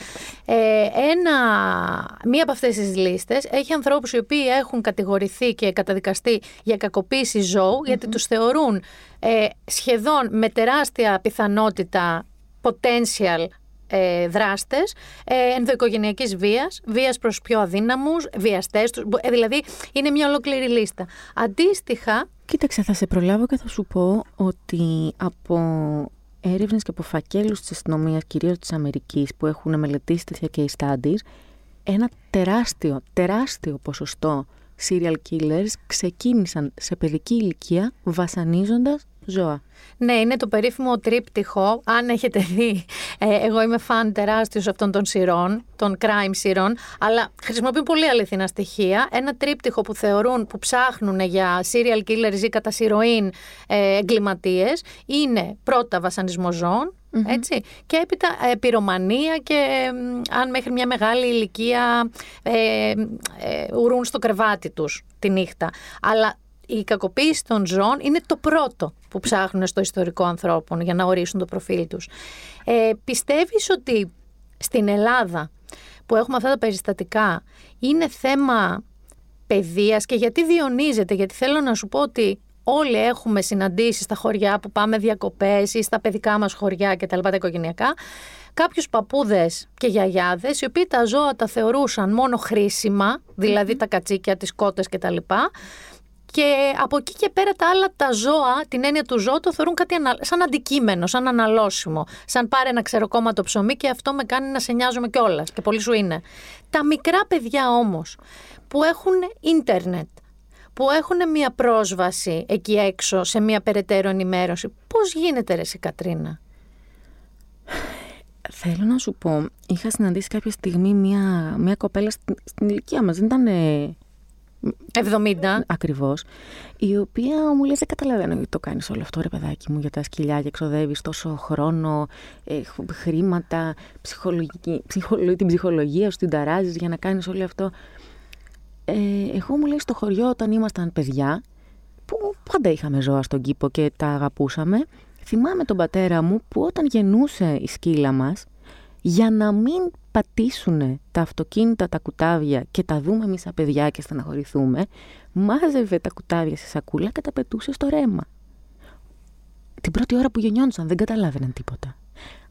Ε, ένα, μία από αυτές τις λίστες έχει ανθρώπους οι οποίοι έχουν κατηγορηθεί και καταδικαστεί για κακοποίηση ζώου, γιατί τους θεωρούν ε, σχεδόν με τεράστια πιθανότητα potential ε, δράστες ε, ενδοοικογενειακής βίας, βίας προς πιο αδύναμους, βιαστές τους, ε, δηλαδή είναι μια ολόκληρη λίστα. Αντίστοιχα, Κοίταξε, θα σε προλάβω και θα σου πω ότι από έρευνες και από φακέλους της αστυνομίας, κυρίως της Αμερικής, που έχουν μελετήσει τέτοια case studies, ένα τεράστιο, τεράστιο ποσοστό serial killers ξεκίνησαν σε παιδική ηλικία βασανίζοντας ζώα. Ναι, είναι το περίφημο τρίπτυχο. Αν έχετε δει, ε, εγώ είμαι φαν τεράστιος αυτών των σειρών, των crime σειρών, αλλά χρησιμοποιούν πολύ αληθινά στοιχεία. Ένα τρίπτυχο που θεωρούν, που ψάχνουν για serial killers ή κατά σειροήν ε, εγκληματίες, είναι πρώτα βασανισμό ζώων, έτσι, και έπειτα ε, πυρομανία και μ, αν μέχρι μια μεγάλη ηλικία ε, ε, ουρούν στο κρεβάτι τους τη νύχτα. Αλλά η κακοποίηση των ζώων είναι το πρώτο που ψάχνουν στο ιστορικό ανθρώπων για να ορίσουν το προφίλ τους. Ε, πιστεύεις ότι στην Ελλάδα που έχουμε αυτά τα περιστατικά είναι θέμα παιδείας και γιατί διονύζεται, γιατί θέλω να σου πω ότι όλοι έχουμε συναντήσεις στα χωριά που πάμε διακοπές ή στα παιδικά μας χωριά και τα λοιπά τα οικογενειακά, κάποιους παππούδες και γιαγιάδες οι οποίοι τα ζώα τα θεωρούσαν μόνο χρήσιμα, δηλαδή τα κατσίκια, τις κότες και τα λοιπά, και από εκεί και πέρα τα άλλα τα ζώα, την έννοια του ζώου, το θεωρούν κάτι ανα- σαν αντικείμενο, σαν αναλώσιμο. Σαν πάρε ένα ξεροκόμματο ψωμί και αυτό με κάνει να σε νοιάζομαι κιόλας. Και πολύ σου είναι. Τα μικρά παιδιά όμως που έχουν ίντερνετ, που έχουν μια πρόσβαση εκεί έξω σε μια περαιτέρω ενημέρωση, πώς γίνεται ρε εσύ Κατρίνα; Θέλω να σου πω, είχα συναντήσει κάποια στιγμή μια, μια κοπέλα στην, στην ηλικία μας, δεν ήταν ε, 70. ακριβώς, η οποία μου λέει δεν καταλαβαίνω γιατί το κάνεις όλο αυτό ρε παιδάκι μου για τα σκυλιά και εξοδεύεις τόσο χρόνο, ε, χ- χρήματα, ψυχολογική, ψυχολο- την ψυχολογία σου την ταράζεις για να κάνεις όλο αυτό. Ε, εγώ μου λέει στο χωριό όταν ήμασταν παιδιά, που πάντα είχαμε ζώα στον κήπο και τα αγαπούσαμε, θυμάμαι τον πατέρα μου που όταν γεννούσε η σκύλα μας, για να μην πατήσουν τα αυτοκίνητα, τα κουτάβια και τα δούμε εμείς τα παιδιά και στεναχωρηθούμε, μάζευε τα κουτάβια σε σακούλα και τα πετούσε στο ρέμα. Την πρώτη ώρα που γεννιόντουσαν δεν καταλάβαιναν τίποτα.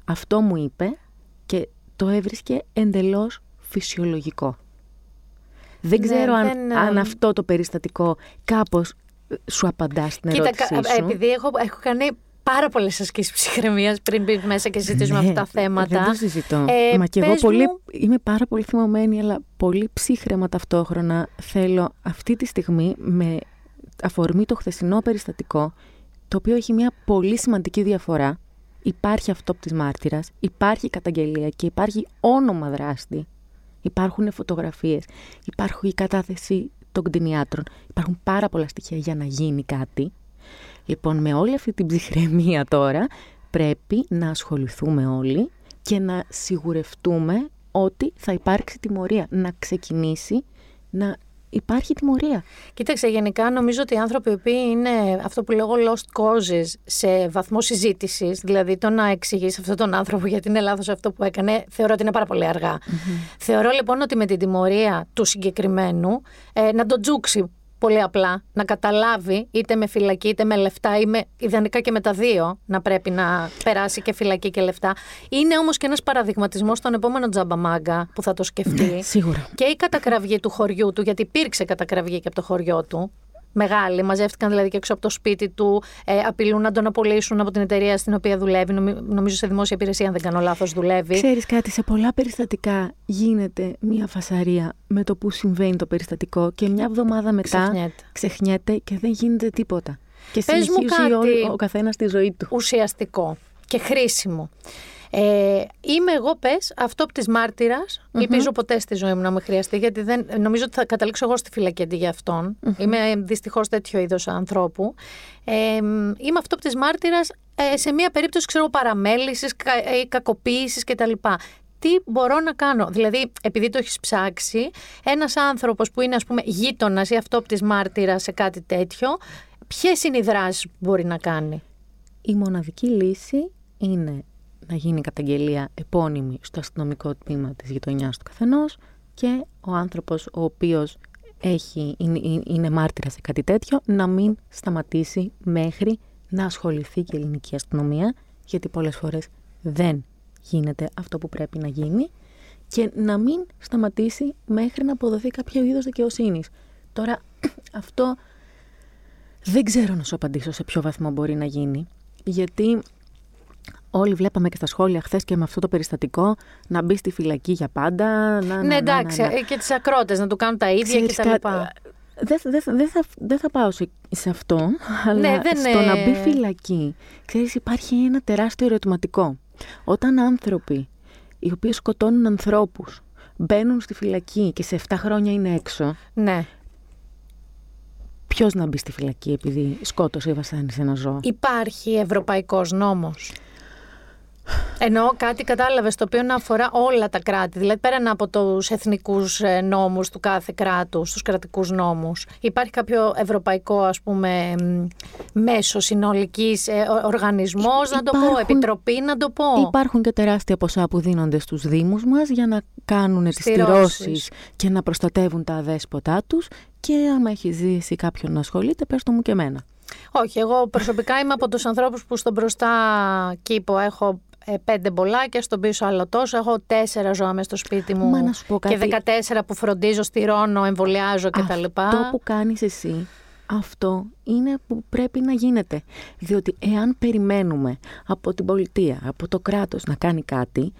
Αυτό μου είπε και το έβρισκε εντελώς φυσιολογικό. Δεν Ναι, ξέρω αν, δεν, αν ε, αυτό το περιστατικό κάπως ε, σου απαντά στην Κοίτα, ερώτησή κα- σου. επειδή έχω, έχω κάνει πάρα πολλές ασκήσεις ψυχραιμίας πριν μπει μέσα και συζητήσουμε Ναι, αυτά τα θέματα. Δεν το συζητώ. Ε, Μα και εγώ πες πολύ, μου- είμαι πάρα πολύ θυμωμένη, αλλά πολύ ψύχρεμα ταυτόχρονα. Θέλω αυτή τη στιγμή, με αφορμή το χθεσινό περιστατικό, το οποίο έχει μια πολύ σημαντική διαφορά. Υπάρχει αυτό της μάρτυρας, υπάρχει καταγγελία και υπάρχει όνομα δράστη. Υπάρχουν φωτογραφίες, υπάρχει η κατάθεση των κτηνιάτρων. Υπάρχουν πάρα πολλά στοιχεία για να γίνει κάτι. Λοιπόν, με όλη αυτή την ψυχραιμία τώρα πρέπει να ασχοληθούμε όλοι και να σιγουρευτούμε ότι θα υπάρξει τιμωρία. Να ξεκινήσει να υπάρχει τιμωρία. Κοίταξε, γενικά νομίζω ότι οι άνθρωποι οι οποίοι είναι αυτό που λέγω lost causes σε βαθμό συζήτησης, δηλαδή το να εξηγήσει αυτόν τον άνθρωπο γιατί είναι λάθος αυτό που έκανε, θεωρώ ότι είναι πάρα πολύ αργά. Θεωρώ λοιπόν ότι με την τιμωρία του συγκεκριμένου ε, να τον τζούξει πολύ απλά, να καταλάβει είτε με φυλακή είτε με λεφτά ή με, ιδανικά και με τα δύο να πρέπει να περάσει και φυλακή και λεφτά. Είναι όμως και ένας παραδειγματισμός στον επόμενο τζαμπαμάγκα που θα το σκεφτεί Σίγουρα. και η κατακραυγή του χωριού του, γιατί υπήρξε κατακραυγή και από το χωριό του. Μεγάλη, μαζεύτηκαν δηλαδή και έξω από το σπίτι του, ε, απειλούν να τον απολύσουν από την εταιρεία στην οποία δουλεύει. Νομι- νομίζω σε δημόσια υπηρεσία, αν δεν κάνω λάθος, δουλεύει. Ξέρεις κάτι, σε πολλά περιστατικά γίνεται μια φασαρία με το που συμβαίνει το περιστατικό και μια εβδομάδα μετά Ξεχνιέται. ξεχνιέται και δεν γίνεται τίποτα. Και Πες μου συνεχίζει κάτι. όλο- ο καθένας τη ζωή του. Ουσιαστικό και χρήσιμο. Ε, είμαι εγώ, πες, αυτό από τη μαρτυρα Ελπίζω ποτέ στη ζωή μου να με χρειαστεί, γιατί δεν, νομίζω ότι θα καταλήξω εγώ στη φυλακή αντί για αυτον Είμαι δυστυχώς τέτοιο είδος ανθρώπου. Ε, είμαι αυτό από τη μάρτυρας ε, σε μια περίπτωση, ξέρω, παραμέλησης ή κακοποίησης κτλ. Τι μπορώ να κάνω, δηλαδή, επειδή το έχεις ψάξει, ένας άνθρωπος που είναι, ας πούμε, γείτονας ή αυτό από τη μάρτυρας σε κάτι τέτοιο, ποιες είναι οι δράσεις που μπορεί να κάνει; Η μοναδική λύση είναι να γίνει καταγγελία επώνυμη στο αστυνομικό τμήμα της γειτονιάς του καθενός και ο άνθρωπος ο οποίος έχει, είναι, είναι μάρτυρας σε κάτι τέτοιο να μην σταματήσει μέχρι να ασχοληθεί και η ελληνική αστυνομία γιατί πολλές φορές δεν γίνεται αυτό που πρέπει να γίνει και να μην σταματήσει μέχρι να αποδοθεί κάποιο είδος δικαιοσύνης. Τώρα, αυτό δεν ξέρω να σου απαντήσω σε ποιο βαθμό μπορεί να γίνει, γιατί όλοι βλέπαμε και στα σχόλια χθες και με αυτό το περιστατικό να μπει στη φυλακή για πάντα. Να, να, Ναι, να, εντάξει, να, να. ε, και τις ακρότες να του κάνουν τα ίδια Ξέρεις και τα λοιπά. κάτι, Δεν δεν- δεν θα, δεν θα πάω σε, σε αυτό, αλλά Ναι, δεν στο είναι- να μπει φυλακή, ξέρεις, υπάρχει ένα τεράστιο ερωτηματικό. Όταν άνθρωποι οι οποίοι σκοτώνουν ανθρώπους μπαίνουν στη φυλακή και σε 7 χρόνια είναι έξω, Ναι. ποιος να μπει στη φυλακή επειδή σκότωσε ή βασάνισε ένα ζώο; Υπάρχει ευρωπαϊκός νόμος. Εννοώ κάτι κατάλαβες το οποίο να αφορά όλα τα κράτη, δηλαδή πέραν από τους εθνικούς ε, νόμους του κάθε κράτους, τους κρατικούς νόμους. Υπάρχει κάποιο ευρωπαϊκό ας πούμε μ, μέσο συνολικής ε, ο- οργανισμός, να το πω, Υπάρχουν- επιτροπή, να το πω. Υπάρχουν και τεράστια ποσά που δίνονται στους δήμους μας για να κάνουν τις Στηρώσεις. στηρώσεις και να προστατεύουν τα αδέσποτά τους και άμα έχει ζήσει κάποιον να ασχολείται, πες το μου και εμένα. Όχι, εγώ προσωπικά είμαι από τους ανθρώπους που στον μπροστά κήπο έχω ε, πέντε μπολάκια, στον πίσω άλλο τόσο. Έχω τέσσερα ζώα μέσα στο σπίτι μου Μα να σου πω και κάτι. 14 που φροντίζω, στηρώνω, εμβολιάζω κτλ. Αυτό που κάνεις εσύ, αυτό είναι που πρέπει να γίνεται. Διότι εάν περιμένουμε από την πολιτεία, από το κράτος να κάνει κάτι,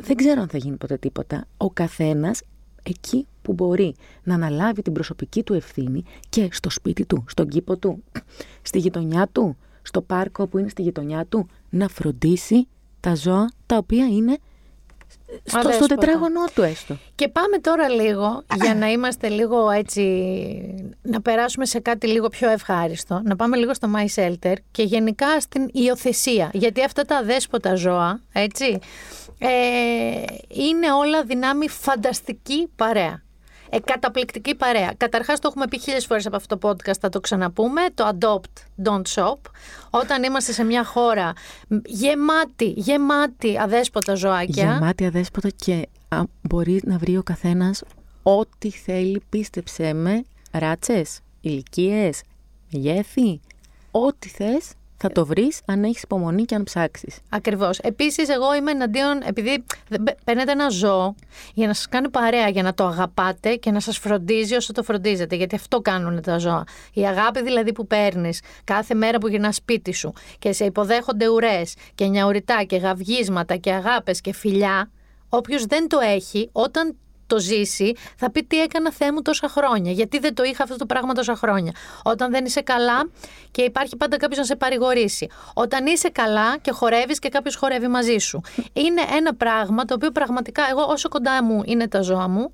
δεν ξέρω αν θα γίνει ποτέ τίποτα. Ο καθένας εκεί που μπορεί να αναλάβει την προσωπική του ευθύνη και στο σπίτι του, στον κήπο του, στη γειτονιά του, στο πάρκο που είναι στη γειτονιά του, να φροντίσει τα ζώα τα οποία είναι στο, στο Αδέσποτα. τετράγωνό του έστω. Και πάμε τώρα λίγο, για να είμαστε λίγο έτσι, να περάσουμε σε κάτι λίγο πιο ευχάριστο, να πάμε λίγο στο My Shelter και γενικά στην υιοθεσία. Γιατί αυτά τα αδέσποτα ζώα, έτσι, ε, είναι όλα δυνάμει φανταστική παρέα. Ε, καταπληκτική παρέα. Καταρχάς, το έχουμε πει χίλιες φορές από αυτό το podcast, θα το ξαναπούμε. Το Adopt, Don't Shop. Όταν είμαστε σε μια χώρα γεμάτη, γεμάτη αδέσποτα ζωάκια. Γεμάτη αδέσποτα και α, μπορεί να βρει ο καθένας ό,τι θέλει, πίστεψέ με, ράτσες, ηλικίες, μεγέθη, ό,τι θες θα το βρεις αν έχεις υπομονή και αν ψάξεις. Ακριβώς. Επίσης, εγώ είμαι εναντίον, επειδή δεν παι- παίρνετε ένα ζώο για να σας κάνει παρέα, για να το αγαπάτε και να σας φροντίζει όσο το φροντίζετε. Γιατί αυτό κάνουν τα ζώα. Η αγάπη δηλαδή που παίρνεις κάθε μέρα που γυρνάς σπίτι σου και σε υποδέχονται ουρές και νιαουριτά και γαυγίσματα και αγάπες και φιλιά. Όποιος δεν το έχει, όταν το ζήσει, θα πει τι έκανα Θεέ μου τόσα χρόνια. Γιατί δεν το είχα αυτό το πράγμα τόσα χρόνια. Όταν δεν είσαι καλά και υπάρχει πάντα κάποιος να σε παρηγορήσει. Όταν είσαι καλά και χορεύεις και κάποιος χορεύει μαζί σου. Είναι ένα πράγμα το οποίο πραγματικά εγώ όσο κοντά μου είναι τα ζώα μου,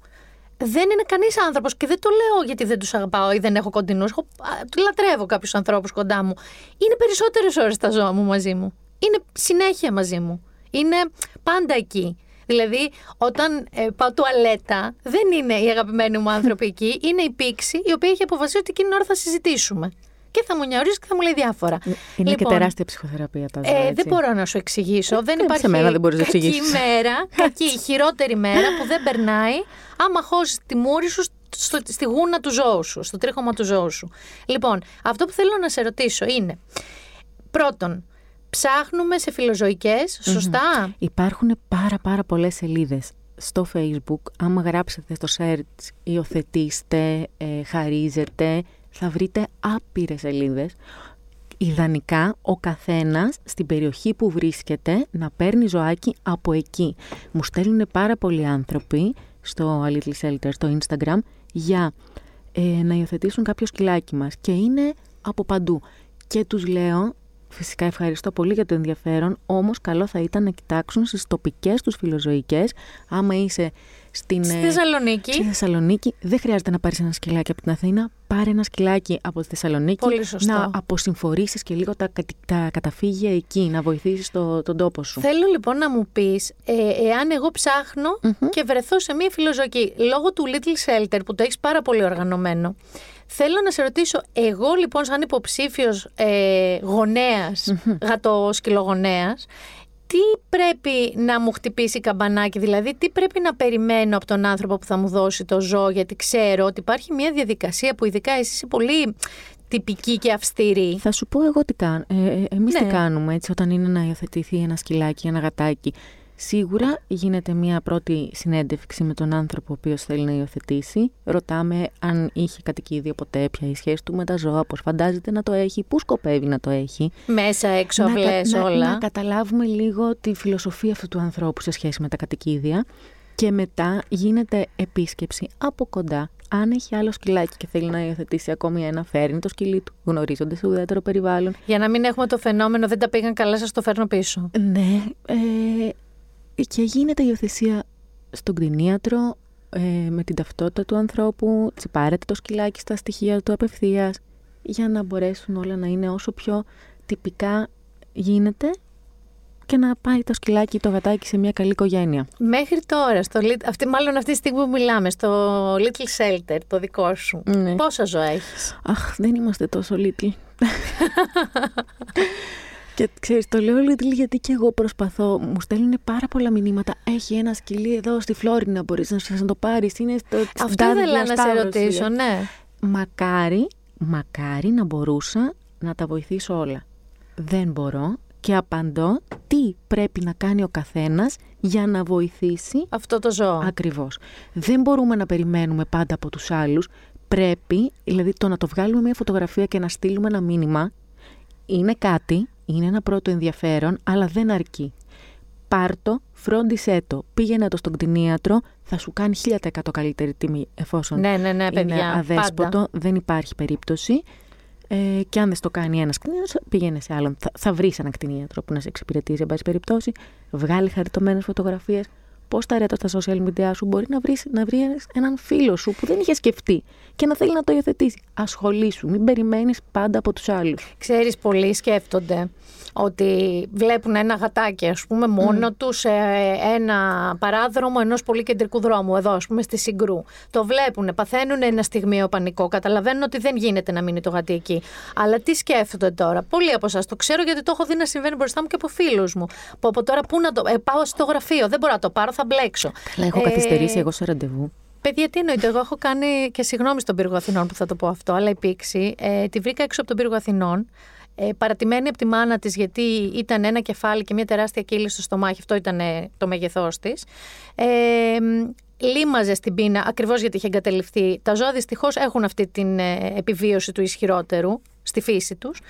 δεν είναι κανείς άνθρωπος και δεν το λέω γιατί δεν τους αγαπάω ή δεν έχω κοντινούς. Εγώ α, λατρεύω κάποιους ανθρώπους κοντά μου. Είναι περισσότερες ώρες τα ζώα μου μαζί μου. Είναι συνέχεια μαζί μου. Είναι πάντα εκεί. Δηλαδή, όταν ε, πάω τουαλέτα, δεν είναι οι αγαπημένοι μου άνθρωποι εκεί, είναι η πήξη η οποία έχει αποφασίσει ότι εκείνη την ώρα θα συζητήσουμε. Και θα μου νιωρίσει και θα μου λέει διάφορα. Είναι και τεράστια ψυχοθεραπεία τα ζώα, Ε, έτσι. δεν μπορώ να σου εξηγήσω. δεν σε υπάρχει μένα δεν μπορείς να κακή εξηγήσεις. μέρα, κακή, χειρότερη μέρα που δεν περνάει άμα χώσεις τη μούρη σου στο, στη γούνα του ζώου σου, στο τρίχωμα του ζώου σου. Λοιπόν, αυτό που θέλω να σε ρωτήσω είναι, πρώτον, ψάχνουμε σε φιλοζωικές, σωστά; Υπάρχουν πάρα πάρα πολλές σελίδες στο facebook. Άμα γράψετε στο search υιοθετήστε, ε, χαρίζετε, θα βρείτε άπειρες σελίδες. Ιδανικά ο καθένας στην περιοχή που βρίσκεται να παίρνει ζωάκι από εκεί. Μου στέλνουν πάρα πολλοί άνθρωποι στο A Little Shelter, στο Instagram, για ε, να υιοθετήσουν κάποιο σκυλάκι μας. Και είναι από παντού. Και τους λέω, φυσικά ευχαριστώ πολύ για το ενδιαφέρον, όμως καλό θα ήταν να κοιτάξουν στις τοπικές τους φιλοζωικές, άμα είσαι στην... Στη ε, Θεσσαλονίκη. Στη Θεσσαλονίκη δεν χρειάζεται να πάρεις ένα σκυλάκι από την Αθήνα. Πάρε ένα σκυλάκι από τη Θεσσαλονίκη. Πολύ σωστό. Να αποσυμφορήσεις και λίγο τα, κατη- τα καταφύγια εκεί, να βοηθήσεις το, τον τόπο σου. Θέλω λοιπόν να μου πεις, ε, εάν εγώ ψάχνω και βρεθώ σε μια φιλοζωική, λόγω του Little Shelter που το έχεις πάρα πολύ οργανωμένο, θέλω να σε ρωτήσω, εγώ λοιπόν σαν υποψήφιος ε, γονέας, γατοσκυλογονέας, τι πρέπει να μου χτυπήσει καμπανάκι, δηλαδή τι πρέπει να περιμένω από τον άνθρωπο που θα μου δώσει το ζώο, γιατί ξέρω ότι υπάρχει μια διαδικασία που ειδικά εσύ είσαι πολύ τυπική και αυστηρή. Θα σου πω εγώ τι κάνω. Ε, ε, εμείς τι Ναι. κάνουμε έτσι όταν είναι να υιοθετηθεί ένα σκυλάκι, ένα γατάκι. Σίγουρα γίνεται μια πρώτη συνέντευξη με τον άνθρωπο ο οποίος θέλει να υιοθετήσει. Ρωτάμε αν είχε κατοικίδιο ποτέ, ποια η σχέση του με τα ζώα, πώς φαντάζεται να το έχει, πού σκοπεύει να το έχει. Μέσα, έξω, να, αυλές, κα- να- όλα. να καταλάβουμε λίγο τη φιλοσοφία αυτού του ανθρώπου σε σχέση με τα κατοικίδια. Και μετά γίνεται επίσκεψη από κοντά. Αν έχει άλλο σκυλάκι και θέλει να υιοθετήσει ακόμη ένα, φέρνει το σκυλί του. Γνωρίζονται σε ουδέτερο περιβάλλον. Για να μην έχουμε το φαινόμενο δεν τα πήγαν καλά, σας το φέρνω πίσω. Ναι. Ε, και γίνεται η υιοθεσία στον κτηνίατρο ε, με την ταυτότητα του ανθρώπου. Τσιπάρεται το σκυλάκι στα στοιχεία του απευθείας για να μπορέσουν όλα να είναι όσο πιο τυπικά γίνεται και να πάει το σκυλάκι ή το γατάκι σε μια καλή οικογένεια. Μέχρι τώρα, στο, Lit- αυτή, μάλλον αυτή τη στιγμή που μιλάμε, στο Little Shelter, το δικό σου, Ναι. πόσα ζώα έχεις; Αχ, δεν είμαστε τόσο little. και ξέρεις, το λέω little γιατί και εγώ προσπαθώ. Μου στέλνουν πάρα πολλά μηνύματα. Έχει ένα σκυλί εδώ στη Φλόρινα, μπορείς να, να το πάρεις. Είναι στο, στην Αυτό τάδε ήθελα να σε διασταύρωση. ρωτήσω, ναι. Μακάρι, μακάρι να μπορούσα να τα βοηθήσω όλα. Δεν μπορώ και απαντώ τι πρέπει να κάνει ο καθένας για να βοηθήσει Αυτό το ζώο. Ακριβώς. Δεν μπορούμε να περιμένουμε πάντα από τους άλλους. Πρέπει, δηλαδή το να το βγάλουμε μια φωτογραφία και να στείλουμε ένα μήνυμα, είναι κάτι, είναι ένα πρώτο ενδιαφέρον, αλλά δεν αρκεί. Πάρτο, φρόντισέ το, πήγαινε το στον κτηνίατρο, θα σου κάνει 1000% καλύτερη τιμή εφόσον Ναι, ναι, ναι, παιδιά, είναι αδέσποτο, πάντα. δεν υπάρχει περίπτωση. Ε, και αν δεν στο κάνει ένας κτηνίατρος, πήγαινε σε άλλον. Θα, θα βρεις έναν κτηνίατρο που να σε εξυπηρετήσει, εν πάση περιπτώσει. Βγάλει χαριτωμένες φωτογραφίες. Πώς τα ρέτα στα social media σου μπορεί να βρεις να βρεις έναν φίλο σου που δεν είχε σκεφτεί και να θέλει να το υιοθετήσει. Ασχολήσου. Μην περιμένεις πάντα από τους άλλους. Ξέρεις, πολλοί σκέφτονται ότι βλέπουν ένα γατάκι, ας πούμε, μόνο τους σε ένα παράδρομο ενός πολύ κεντρικού δρόμου, εδώ, ας πούμε, στη Συγκρού. Το βλέπουν, παθαίνουν ένα στιγμίο πανικό, καταλαβαίνουν ότι δεν γίνεται να μείνει το γατί εκεί. Αλλά τι σκέφτονται τώρα; Πολλοί από εσάς το ξέρω γιατί το έχω δει να συμβαίνει μπροστά μου και από φίλους μου. Που από τώρα πού να το. Ε, πάω στο γραφείο, δεν μπορώ να το πάρω, θα μπλέξω. Αλλά έχω Ε, καθυστερήσει εγώ σε ραντεβού. Παιδιά, τι εννοείται. Εγώ έχω κάνει και συγγνώμη στον πύργο Αθηνών που θα το πω αυτό, αλλά η πήξη ε, τη βρήκα έξω από τον πύργο Αθηνών. Ε, παρατημένη από τη μάνα της, γιατί ήταν ένα κεφάλι και μια τεράστια κύλη στο στομάχι. Αυτό ήταν ε, το μέγεθός της. Ε, μ, λίμαζε στην πείνα ακριβώς γιατί είχε εγκαταλειφθεί. Τα ζώα δυστυχώς έχουν αυτή την ε, επιβίωση του ισχυρότερου στη φύση τους.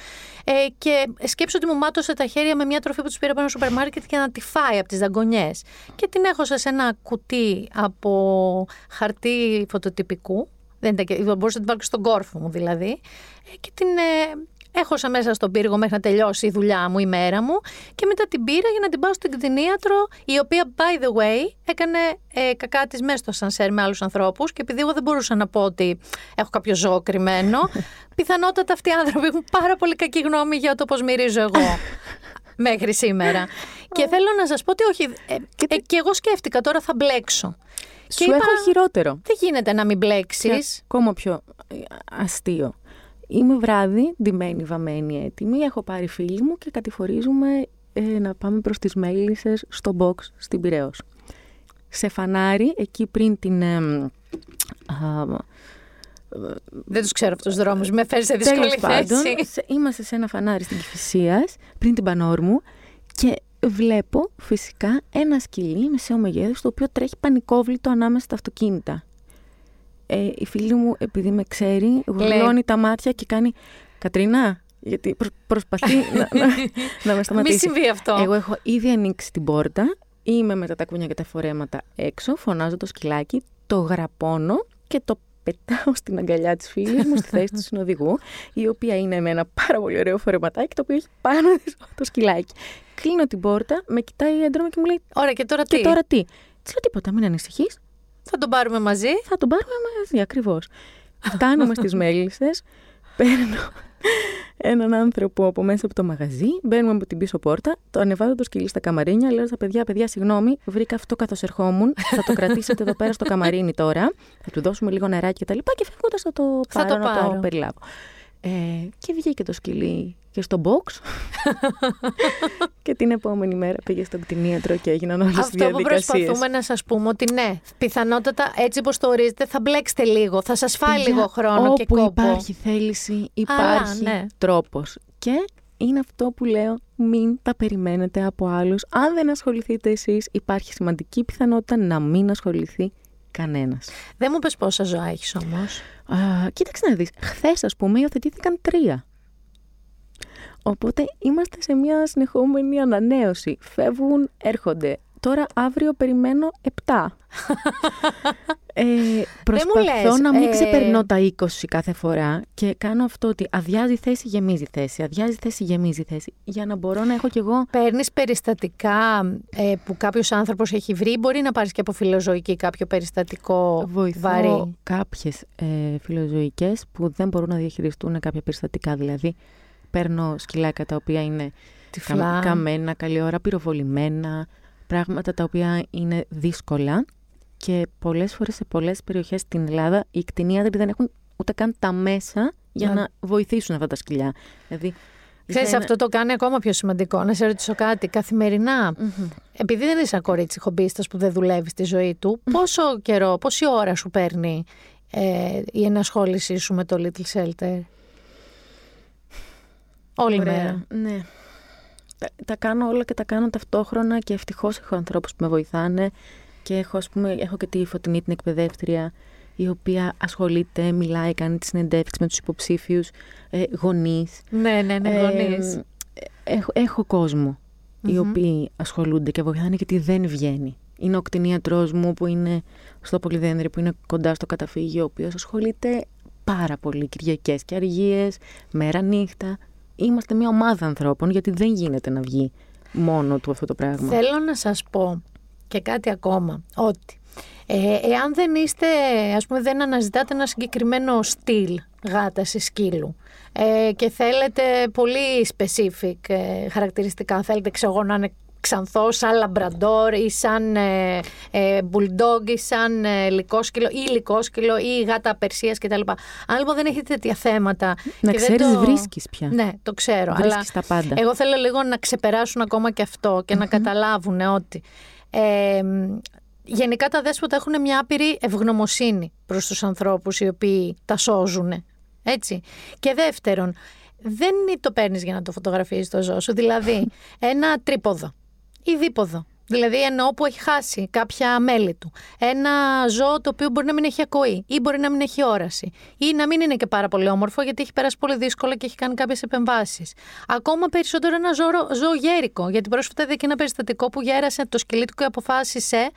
Ε, και σκέψω ότι μου μάτωσε τα χέρια με μια τροφή που τους πήρα από ένα σούπερ μάρκετ για να τη φάει από τις δαγκονιές. Και την έχωσα σε ένα κουτί από χαρτί φωτοτυπικού. Δεν ήταν και, μπορούσα να την βάλω και στον κόρφο μου δηλαδή. Ε, και την ε, έχωσα μέσα στον πύργο μέχρι να τελειώσει η δουλειά μου, η μέρα μου. Και μετά την πήρα για να την πάω στην κτηνίατρο, η οποία, by the way, έκανε ε, κακά της μέσα στο σανσέρ με άλλους ανθρώπους. Και επειδή εγώ δεν μπορούσα να πω ότι έχω κάποιο ζώο κρυμμένο, πιθανότατα αυτοί οι άνθρωποι έχουν πάρα πολύ κακή γνώμη για το πώς μυρίζω εγώ. μέχρι σήμερα. και θέλω να σας πω ότι όχι. Ε, ε, και εγώ σκέφτηκα τώρα θα μπλέξω. Σου έχω χειρότερο. Δεν γίνεται να μην μπλέξεις. Και ακόμα πιο ε, αστείο. Είμαι βράδυ, ντυμένη, βαμμένη, έτοιμη. Έχω πάρει φίλη μου και κατηφορίζουμε ε, να πάμε προς τις Μέλισσες στο box στην Πειραιώς. Σε φανάρι, εκεί πριν την... ε, α, Δεν τους ξέρω αυτούς τους δρόμους. Με φέρει σε δύσκολη τέλος πάντων, θέση. σε- είμαστε σε ένα φανάρι στην Κηφισίας, πριν την Πανόρμου και βλέπω φυσικά ένα σκυλί μεσαίου μεγέθους το οποίο τρέχει πανικόβλητο ανάμεσα στα αυτοκίνητα. Ε, η φίλη μου, επειδή με ξέρει, γουρλώνει τα μάτια και κάνει «Κατρίνα, γιατί προ- προσπαθεί να, να, να με Μη σταματήσει. συμβεί αυτό. Εγώ έχω ήδη ανοίξει την πόρτα, είμαι με τα τακούνια και τα φορέματα έξω, φωνάζω το σκυλάκι, το γραπώνω και το πετάω στην αγκαλιά της φίλης μου στη θέση του συνοδηγού, η οποία είναι με ένα πάρα πολύ ωραίο φορεματάκι, το οποίο έχει πάνω της το σκυλάκι. Κλείνω την πόρτα, με κοιτάει έντρομα και μου λέει Ωραία, και τώρα «Και τι; τώρα τι» Της λέω τίποτα, μην ανησυχείς, Θα τον πάρουμε μαζί. θα τον πάρουμε μαζί ακριβώς. Φτάνουμε στις μέλισσες, παίρνω έναν άνθρωπο από μέσα από το μαγαζί, μπαίνουμε από την πίσω πόρτα, το ανεβάζω το σκυλί στα καμαρίνια, λέω στα παιδιά, παιδιά, συγγνώμη, βρήκα αυτό καθώς ερχόμουν, θα το κρατήσετε εδώ πέρα στο καμαρίνι τώρα, θα του δώσουμε λίγο νεράκι και τα λοιπά και φεύγοντας θα το Θα πάρω το να το πάρω. περιλάβω. Ε, και βγήκε το σκυλί και στο box και την επόμενη μέρα πήγε στον κτηνίατρο και έγιναν όλες οι Αυτό που διαδικασίες. προσπαθούμε να σας πούμε ότι ναι, πιθανότατα έτσι όπως το ορίζετε θα μπλέξετε λίγο. Θα σας φάει Παιδιά, λίγο χρόνο και όπου κόπο. υπάρχει θέληση, υπάρχει ναι. τρόπος. Και είναι αυτό που λέω μην τα περιμένετε από άλλους. Αν δεν ασχοληθείτε εσείς, υπάρχει σημαντική πιθανότητα να μην ασχοληθεί κανένας. Δεν μου πες πόσα ζώα έχεις όμως. Α, κοίταξε να δεις, χθες ας πούμε υιοθετήθηκαν τρία. Οπότε είμαστε σε μια συνεχόμενη ανανέωση. Φεύγουν, έρχονται. Τώρα αύριο περιμένω 7. ε, προσπαθώ λες, να μην ε, ξεπερνώ τα 20 κάθε φορά και κάνω αυτό ότι αδειάζει θέση, γεμίζει θέση. Αδειάζει θέση, γεμίζει θέση. Για να μπορώ να έχω κι εγώ. Παίρνεις περιστατικά ε, που κάποιος άνθρωπος έχει βρει, μπορεί να πάρεις και από φιλοζωική κάποιο περιστατικό Βοηθώ βαρύ. κάποιες ε, φιλοζωικές που δεν μπορούν να διαχειριστούν κάποια περιστατικά. Δηλαδή, παίρνω σκυλάκια τα οποία είναι Τυφλά. κα- καμένα, καλή ώρα, πυροβολημένα, πράγματα τα οποία είναι δύσκολα και πολλές φορές σε πολλές περιοχές στην Ελλάδα οι κτηνίατροι δεν έχουν ούτε καν τα μέσα για Να- να βοηθήσουν αυτά τα σκυλιά. Δηλαδή, Ξέρεις, είναι- αυτό το κάνει ακόμα πιο σημαντικό. Να σε ρωτήσω κάτι. Καθημερινά, επειδή δεν είσαι ένα κορίτσι χομπίστας που δεν δουλεύεις στη ζωή του, πόσο καιρό, πόση ώρα σου παίρνει ε, η ενασχόλησή σου με το Little Shelter; Όλη Ωραία, μέρα. Ναι. Τα, τα κάνω όλα και τα κάνω ταυτόχρονα και ευτυχώς έχω ανθρώπους που με βοηθάνε και έχω, ας πούμε, έχω και τη Φωτεινή την εκπαιδεύτρια η οποία ασχολείται, μιλάει, κάνει τις συνεντεύξεις με τους υποψήφιους ε, γονείς. Ναι, ναι, ναι, Ε, γονείς. έχω, έχω κόσμο οι Μμμ. οποίοι ασχολούνται και βοηθάνε γιατί δεν βγαίνει. Είναι ο κτηνίατρός μου που είναι στο Πολυδένδρη, που είναι κοντά στο καταφύγιο, ο οποίος ασχολείται πάρα πολύ Κυριακές και αργίες, μέρα νύχτα. Είμαστε μια ομάδα ανθρώπων γιατί δεν γίνεται να βγει μόνο του αυτό το πράγμα. Θέλω να σας πω και κάτι ακόμα, ότι ε, εάν δεν είστε, ας πούμε δεν αναζητάτε ένα συγκεκριμένο στυλ γάτας ή σκύλου ε, και θέλετε πολύ specific ε, χαρακτηριστικά, θέλετε ξέρω εγώ να είναι ξανθό σαν λαμπραντόρ ή σαν ε, ε, bulldog ή σαν ε, λικόσκυλο ή λικόσκυλο ή γάτα περσίας κτλ. Αν λοιπόν δεν έχετε τέτοια θέματα Να και δεν ξέρεις το- βρίσκεις πια. Ναι, το ξέρω. Βρίσκεις αλλά τα πάντα. Εγώ θέλω λίγο να ξεπεράσουν ακόμα και αυτό και να καταλάβουν ότι ε, μ, γενικά τα δέσποτα έχουν μια άπειρη ευγνωμοσύνη προς τους ανθρώπους οι οποίοι τα σώζουν. Έτσι. Και δεύτερον, δεν το παίρνεις για να το φωτογραφίσεις το ζώο σου. Δηλαδή, ένα τρίποδο ή δίποδο. Δηλαδή εννοώ που έχει χάσει κάποια μέλη του. Ένα ζώο το οποίο μπορεί να μην έχει ακοή ή μπορεί να μην έχει όραση ή να μην είναι και πάρα πολύ όμορφο γιατί έχει περάσει πολύ δύσκολα και έχει κάνει κάποιες επεμβάσεις. Ακόμα περισσότερο ένα ζώο, ζώο γέρικο. Γιατί πρόσφατα είδα και ένα περιστατικό που γέρασε το σκυλί του και αποφάσισε.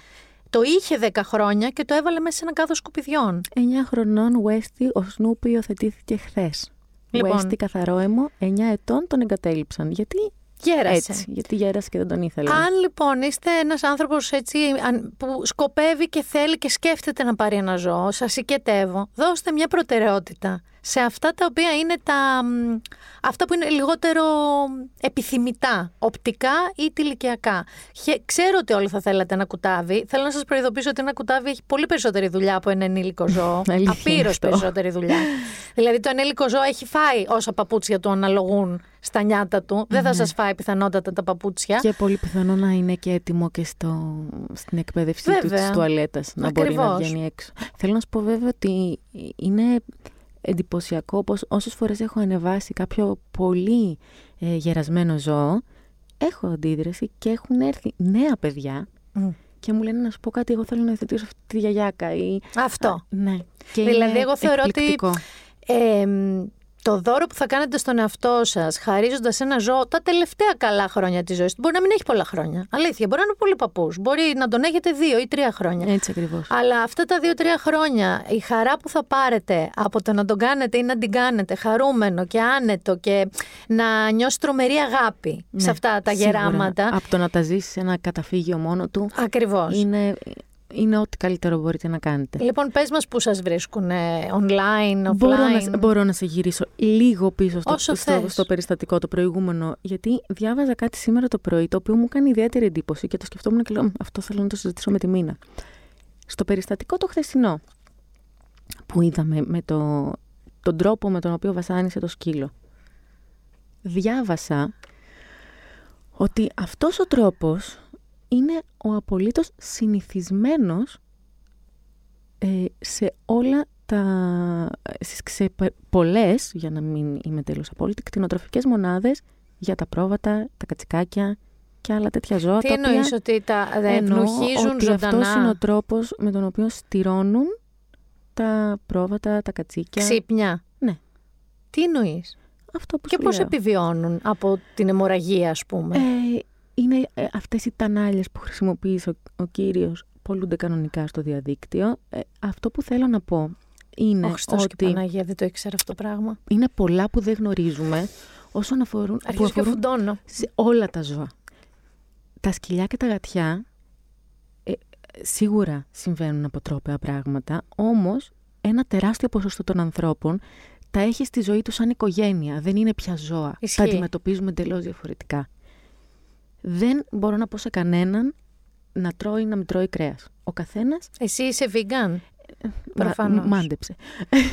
Το είχε 10 χρόνια και το έβαλε μέσα σε ένα κάδο σκουπιδιών. 9 χρονών Westy, ο Σνούπι υιοθετήθηκε χθες. Λοιπόν. Westy καθαρό αίμο, 9 ετών τον εγκατέλειψαν. Γιατί Γέρασε. έτσι, γιατί γέρασε και δεν τον ήθελαν. Αν λοιπόν είστε ένας άνθρωπος έτσι αν- που σκοπεύει και θέλει και σκέφτεται να πάρει ένα ζώο, σας οικετεύω, δώστε μια προτεραιότητα σε αυτά τα οποία είναι τα, μ, αυτά που είναι λιγότερο επιθυμητά, οπτικά ή τηλικιακά. Χε- Ξέρω ότι όλοι θα θέλατε ένα κουτάβι. Θέλω να σας προειδοποιήσω ότι ένα κουτάβι έχει πολύ περισσότερη δουλειά από ένα ενήλικο ζώο. Αλήθεια είναι Απείρως αυτό. περισσότερη δουλειά. δηλαδή το ενήλικο ζώο έχει φάει όσα παπούτσια του αναλογούν στα νιάτα του. Δεν θα σας φάει πιθανότατα τα παπούτσια. Και πολύ πιθανό να είναι και έτοιμο και στο, στην εκπαίδευση του Βέβαια. της τουαλέτας, να μπορεί να Ακριβώς. βγαίνει έξω. Θέλω να σου πω βέβαια ότι είναι εντυπωσιακό πως όσες φορές έχω ανεβάσει κάποιο πολύ ε, γερασμένο ζώο, έχω αντίδραση και έχουν έρθει νέα παιδιά Μμ. και μου λένε να σου πω κάτι, εγώ θέλω να υιοθετήσω αυτή τη γιαγιάκα ή... Αυτό. Α, ναι. Και Δηλαδή, είναι εγώ θεωρώ ότι εκπληκτικό. Ε, μ, το δώρο που θα κάνετε στον εαυτό σας, χαρίζοντας ένα ζώο τα τελευταία καλά χρόνια της ζωής του. Μπορεί να μην έχει πολλά χρόνια. Αλήθεια, μπορεί να είναι πολύ παππούς. Μπορεί να τον έχετε δύο ή τρία χρόνια. Έτσι ακριβώς. Αλλά αυτά τα δύο-τρία χρόνια, η χαρά που θα πάρετε από το να τον κάνετε ή να την κάνετε χαρούμενο και άνετο και να νιώσει τρομερή αγάπη σε Ναι, αυτά τα σίγουρα. γεράματα. Από το να τα ζήσει σε ένα καταφύγιο μόνο του, Ακριβώς. είναι, είναι ό,τι καλύτερο μπορείτε να κάνετε. Λοιπόν, πες μας πού σας βρίσκουν, ε, online, offline. Μπορώ να, σε- μπορώ να σε γυρίσω λίγο πίσω στο, Όσο στο, θες. στο περιστατικό το προηγούμενο, γιατί διάβαζα κάτι σήμερα το πρωί, το οποίο μου κάνει ιδιαίτερη εντύπωση και το σκεφτόμουν και λέω «Μ, αυτό θέλω να το συζητήσω με τη Μίνα. Στο περιστατικό το χθεσινό που είδαμε με το, τον τρόπο με τον οποίο βασάνισε το σκύλο, διάβασα ότι αυτός ο τρόπος είναι ο απολύτως συνηθισμένος ε, σε όλα τα... σε, σε πε- πολλές, για να μην είμαι τέλος απόλυτη, κτηνοτροφικές μονάδες για τα πρόβατα, τα κατσικάκια και άλλα τέτοια ζώα. Τι τα εννοείς οποία ότι τα εννοώ ευνοχίζουν ότι ζωντανά. αυτός είναι ο τρόπος με τον οποίο στηρώνουν τα πρόβατα, τα κατσίκια. Ξύπνια; Ναι. Τι εννοείς; Αυτό που Και σου πώς λέω. επιβιώνουν από την αιμορραγία, ας πούμε; Ε, είναι ε, αυτές οι τανάλιες που χρησιμοποιείς ο, ο κύριος πολλούνται κανονικά στο διαδίκτυο. Ε, αυτό που θέλω να πω είναι Όχι, Χριστός και ότι Παναγία, δεν το ήξερα αυτό το πράγμα. είναι πολλά που δεν γνωρίζουμε όσον αφορούν, που Αρχίζω και αφορούν φουντώνω. σε όλα τα ζώα. Τα σκυλιά και τα γατιά ε, σίγουρα συμβαίνουν από τρόπαια πράγματα, όμως ένα τεράστιο ποσοστό των ανθρώπων τα έχει στη ζωή τους σαν οικογένεια. Δεν είναι πια ζώα. Ισχύει. Τα αντιμετωπίζουμε εντελώς διαφορετικά. Δεν μπορώ να πω σε κανέναν να τρώει ή να μην τρώει κρέας. Ο καθένας Εσύ είσαι vegan. Μα- Προφανώς. μάντεψε.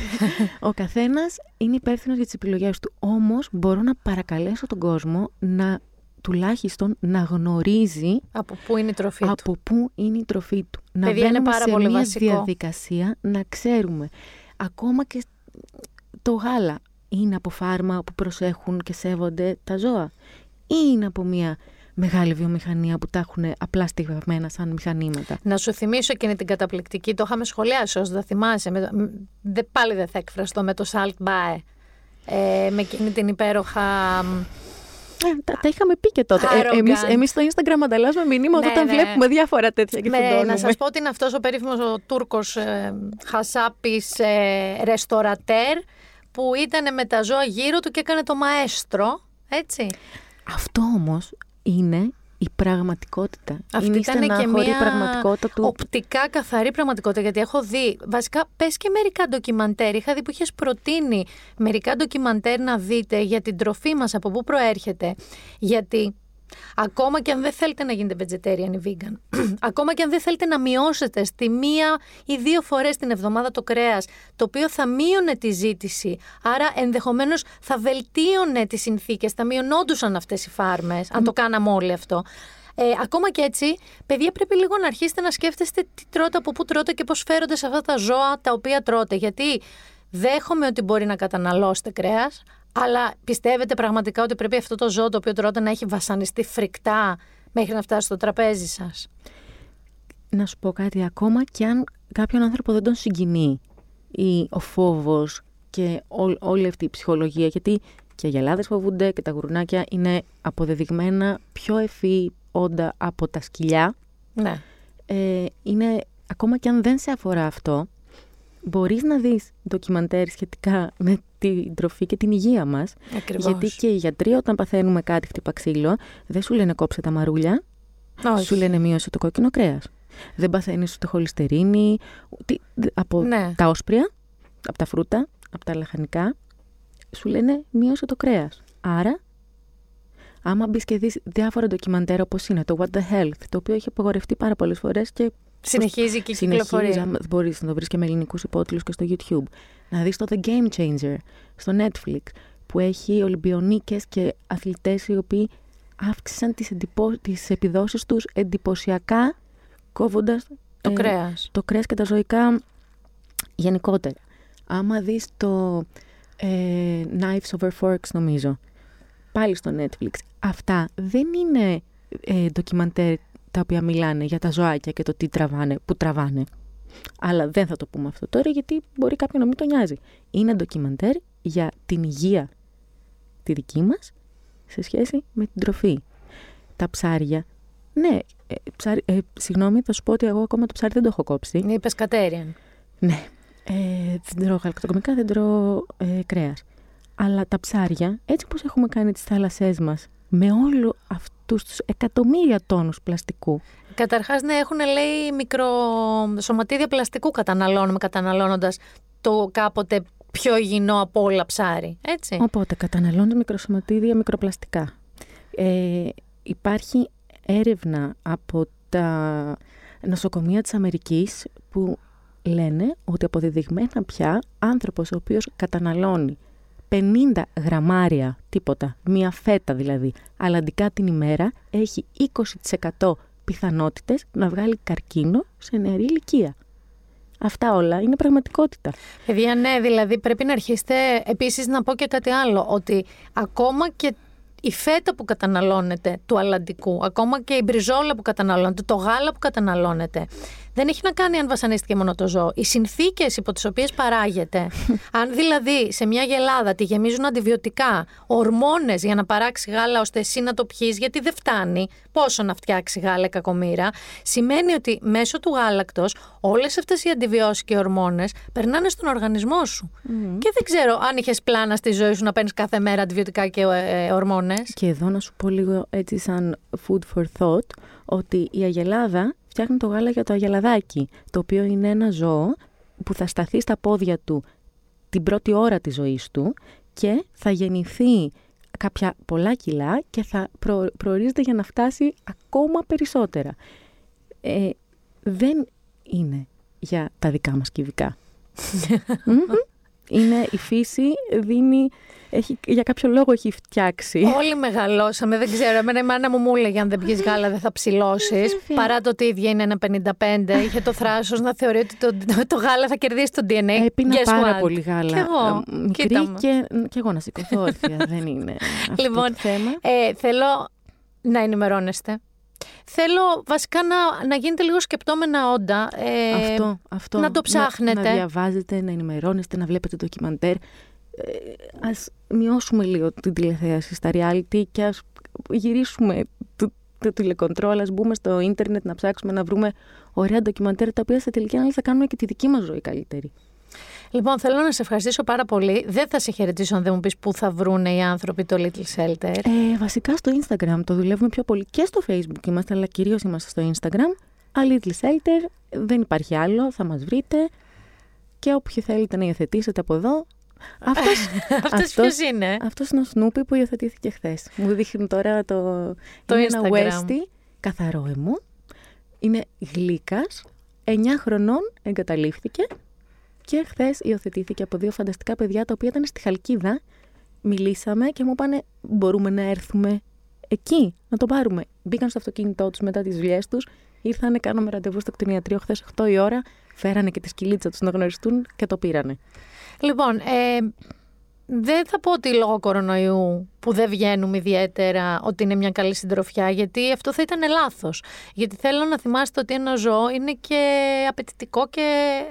ο καθένας είναι υπεύθυνος για τις επιλογές του. Όμως μπορώ να παρακαλέσω τον κόσμο να τουλάχιστον να γνωρίζει Από πού είναι η τροφή του. από πού είναι η τροφή του. Να Παιδιά, είναι μπαίνουμε πάρα σε πολύ μια βασικό. διαδικασία να ξέρουμε. Ακόμα και το γάλα είναι από φάρμα που προσέχουν και σέβονται τα ζώα. Ή είναι από μια μεγάλη βιομηχανία που τα έχουν απλά στιγμένα σαν μηχανήματα. Να σου θυμίσω εκείνη την καταπληκτική, το είχαμε σχολιάσει όσο δεν θυμάσαι. Με, το- μ, δε, πάλι δεν θα εκφραστώ με το Salt Bae. Ε, με εκείνη την υπέροχα. μ, Ε, τα, τα είχαμε πει και τότε. Ε, Arrogant. εμείς, εμείς στο Instagram ανταλλάσσουμε μηνύματα Ναι, όταν ναι. βλέπουμε διάφορα τέτοια και με, φουντώνουμε. να σας πω ότι είναι αυτός ο περίφημος ο Τούρκος ε, χασάπης ε, ρεστορατέρ που ήταν με τα ζώα γύρω του και έκανε το μαέστρο. Έτσι. Αυτό όμως είναι η πραγματικότητα. Αυτή είναι η ήταν και στενάχωρη μια πραγματικότητα του. οπτικά καθαρή πραγματικότητα. Γιατί έχω δει, βασικά πες και μερικά ντοκιμαντέρ. Είχα δει που είχες προτείνει μερικά ντοκιμαντέρ να δείτε για την τροφή μας, από πού προέρχεται. Γιατί ακόμα και αν δεν θέλετε να γίνετε vegetarian ή vegan, ακόμα και αν δεν θέλετε να μειώσετε στη μία ή δύο φορές την εβδομάδα το κρέας, το οποίο θα μείωνε τη ζήτηση, άρα ενδεχομένως θα βελτίωνε τις συνθήκες, θα μειωνόντουσαν αυτές οι φάρμες, αν το κάναμε όλοι αυτό. Ε, ακόμα και έτσι, παιδιά, πρέπει λίγο να αρχίσετε να σκέφτεστε τι τρώτε, από πού τρώτε και πώς φέρονται σε αυτά τα ζώα τα οποία τρώτε. Γιατί δέχομαι ότι μπορεί να καταναλώσετε κρέας, αλλά πιστεύετε πραγματικά ότι πρέπει αυτό το ζώο το οποίο τρώτε να έχει βασανιστεί φρικτά μέχρι να φτάσει στο τραπέζι σας; Να σου πω κάτι, ακόμα και αν κάποιον άνθρωπο δεν τον συγκινεί ή ο φόβος και ό- όλη αυτή η ψυχολογία, γιατί και οι γελάδες φοβούνται και τα γουρνάκια είναι αποδεδειγμένα πιο ευφύ όντα από τα σκυλιά. Ναι. Ε, είναι, ακόμα και αν δεν σε αφορά αυτό, μπορείς να δεις ντοκιμαντέρ σχετικά με την τροφή και την υγεία μας. Ακριβώς. Γιατί και οι γιατροί όταν παθαίνουμε κάτι χτύπα ξύλο, δεν σου λένε κόψε τα μαρούλια, Όχι. σου λένε μείωσε το κόκκινο κρέας. Δεν παθαίνεις ούτε χολυστερίνη, ούτε, από Ναι. τα όσπρια, από τα φρούτα, από τα λαχανικά, σου λένε μείωσε το κρέας. Άρα, άμα μπεις και δεις διάφορα ντοκιμαντέρ όπως είναι το What the Health, το οποίο έχει απογορευτεί πάρα πολλές φορές και Συνεχίζει και η συνεχίζει, κυκλοφορία. άμα μπορείς να το βρεις και με ελληνικούς υπότιτλους και στο YouTube. Να δεις το The Game Changer στο Netflix, που έχει Ολυμπιονίκες και αθλητές οι οποίοι αύξησαν τις, εντυπω... τις επιδόσεις τους εντυπωσιακά κόβοντας Το ε, κρέας. το κρέας και τα ζωικά γενικότερα. Άμα δεις το ε, Knives over Forks νομίζω, πάλι στο Netflix, αυτά δεν είναι ε, ντοκιμαντέρ τα οποία μιλάνε για τα ζωάκια και το τι τραβάνε, που τραβάνε. Αλλά δεν θα το πούμε αυτό τώρα γιατί μπορεί κάποιον να μην το νοιάζει. Είναι ντοκιμαντέρ για την υγεία τη δική μας σε σχέση με την τροφή. Τα ψάρια, ναι, ε, ψάρι, ε, συγγνώμη, θα σου πω ότι εγώ ακόμα το ψάρι δεν το έχω κόψει. Είναι πεσκατέριαν. Ναι. Ε, δεν τρώω γαλακτοκομικά, δεν τρώω ε, κρέας. Αλλά τα ψάρια, έτσι όπως έχουμε κάνει τις θάλασσές μας, με όλου αυτούς τους εκατομμύρια τόνους πλαστικού, Καταρχάς, ναι, έχουν λέει μικροσωματίδια πλαστικού καταναλώνουμε καταναλώνοντας το κάποτε πιο υγιεινό από όλα ψάρι. Έτσι. Οπότε καταναλώνεις μικροσωματίδια, μικροπλαστικά. Ε, υπάρχει έρευνα από τα νοσοκομεία της Αμερικής που λένε ότι αποδεδειγμένα πια άνθρωπος ο οποίος καταναλώνει 50 γραμμάρια, τίποτα, μία φέτα δηλαδή, αλλαντικά την ημέρα, έχει 20% πιθανότητες να βγάλει καρκίνο σε νεαρή ηλικία. Αυτά όλα είναι πραγματικότητα. Παιδιά, ναι, δηλαδή πρέπει να αρχίσετε επίσης να πω και κάτι άλλο, ότι ακόμα και η φέτα που καταναλώνεται του αλαντικού, ακόμα και η μπριζόλα που καταναλώνεται, το γάλα που καταναλώνεται, δεν έχει να κάνει αν βασανίστηκε μόνο το ζώο. Οι συνθήκες υπό τις οποίες παράγεται, αν δηλαδή σε μια γελάδα τη γεμίζουν αντιβιωτικά, ορμόνες για να παράξει γάλα ώστε εσύ να το πιει, γιατί δεν φτάνει πόσο να φτιάξει γάλα κακομήρα, σημαίνει ότι μέσω του γάλακτος όλες αυτές οι αντιβιώσεις και ορμόνες περνάνε στον οργανισμό σου. Και δεν ξέρω αν είχες πλάνα στη ζωή σου να παίρνεις κάθε μέρα αντιβιωτικά και ε, ορμόνες. Και εδώ να σου πω λίγο έτσι σαν food for thought ότι η αγελάδα φτιάχνει το γάλα για το αγελαδάκι, το οποίο είναι ένα ζώο που θα σταθεί στα πόδια του την πρώτη ώρα της ζωής του και θα γεννηθεί κάποια πολλά κιλά και θα προ, προορίζεται για να φτάσει ακόμα περισσότερα. Ε, δεν είναι για τα δικά μας κυβικά. Μμμ. Είναι η φύση, δίνει, έχει, για κάποιο λόγο έχει φτιάξει. Όλοι μεγαλώσαμε, δεν ξέρω. Εμένα η μάνα μου μου έλεγε αν δεν πιεις γάλα δεν θα ψηλώσεις. Παρά το ότι η ίδια είναι ένα 55, είχε το θράσος να θεωρεί ότι το, το, το γάλα θα κερδίσει το DNA. Έπινα Guess πάρα what? πολύ γάλα. Κι εγώ. Ε, Μικρή Κοίτα με. και, και εγώ να σηκωθώ όρθια. δεν είναι αυτό Λοιπόν, το θέμα. Ε, θέλω να ενημερώνεστε. Θέλω βασικά να, να γίνετε λίγο σκεπτόμενα όντα. Ε, αυτό, αυτό. να το ψάχνετε. Να, διαβάζετε, να ενημερώνεστε, να βλέπετε ντοκιμαντέρ. Ε, ας μειώσουμε λίγο την τηλεθέαση στα reality και ας γυρίσουμε το, το τηλεκοντρόλ, ας μπούμε στο ίντερνετ να ψάξουμε να βρούμε ωραία ντοκιμαντέρ τα οποία σε τελική ανάλυση θα κάνουν και τη δική μας ζωή καλύτερη. Λοιπόν, θέλω να σε ευχαριστήσω πάρα πολύ. Δεν θα σε χαιρετήσω αν δεν μου πεις πού θα βρούνε οι άνθρωποι το Little Shelter. Ε, βασικά στο Instagram το δουλεύουμε πιο πολύ και στο Facebook είμαστε, αλλά κυρίως είμαστε στο Instagram. A Little Shelter, δεν υπάρχει άλλο, θα μας βρείτε. Και όποιοι θέλετε να υιοθετήσετε από εδώ. Αυτός, Αυτός ποιος είναι; Αυτός είναι ο Σνούπι που υιοθετήθηκε χθες. Μου δείχνει τώρα το, Το είναι ένα Instagram. Westie, καθαρό αιμού. Είναι γλύκας, 9 χρονών εγκαταλείφθηκε και χθες υιοθετήθηκε από δύο φανταστικά παιδιά τα οποία ήταν στη Χαλκίδα. Μιλήσαμε και μου είπανε μπορούμε να έρθουμε εκεί, να το πάρουμε. Μπήκαν στο αυτοκίνητό τους μετά τις δουλειέ τους, ήρθανε, κάναμε ραντεβού στο κτηνιατρίο χθες 8 η ώρα, φέρανε και τη σκυλίτσα τους να γνωριστούν και το πήρανε. Λοιπόν, ε, δεν θα πω ότι λόγω κορονοϊού που δεν βγαίνουμε ιδιαίτερα ότι είναι μια καλή συντροφιά, γιατί αυτό θα ήταν λάθος. Γιατί θέλω να θυμάστε ότι ένα ζώο είναι και απαιτητικό και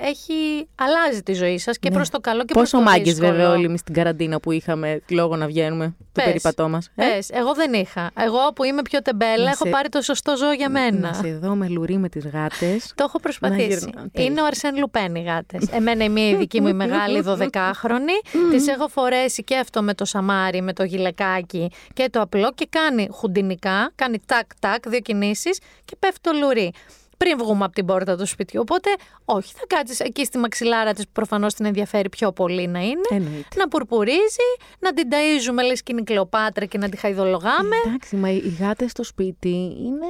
έχει αλλάζει τη ζωή σας και Ναι. προς το καλό και προς Πόσο το μάγκες δύσκολο. βέβαια όλοι εμείς στην καραντίνα που είχαμε λόγο να βγαίνουμε το Πες. περίπατό μας. Πες, εγώ δεν είχα. Εγώ που είμαι πιο τεμπέλα Να έχω σε- πάρει το σωστό ζώο για μένα. Να σε δω με λουρί με τις γάτες. Το έχω προσπαθήσει. γυρνάω. Τέλεια. Είναι ο Αρσέν Λουπέν οι γάτες. Εμένα η μία η δική μου η μεγάλη 12χρονη. Τη έχω φορέσει και αυτό με το σαμάρι, με το γυλεκάκι και το απλό και κάνει χουντινικά, κάνει τάκ-τάκ, δύο κινήσεις και πέφτει το λουρί. Πριν βγούμε από την πόρτα του σπιτιού. Οπότε, όχι, θα κάτσεις εκεί στη μαξιλάρα της που προφανώς την ενδιαφέρει πιο πολύ να είναι. Εννοείται. Να πουρπουρίζει, να την ταΐζουμε λες και είναι η Κλεοπάτρα και να τη χαϊδολογάμε. Εντάξει, μα οι γάτες στο σπίτι είναι.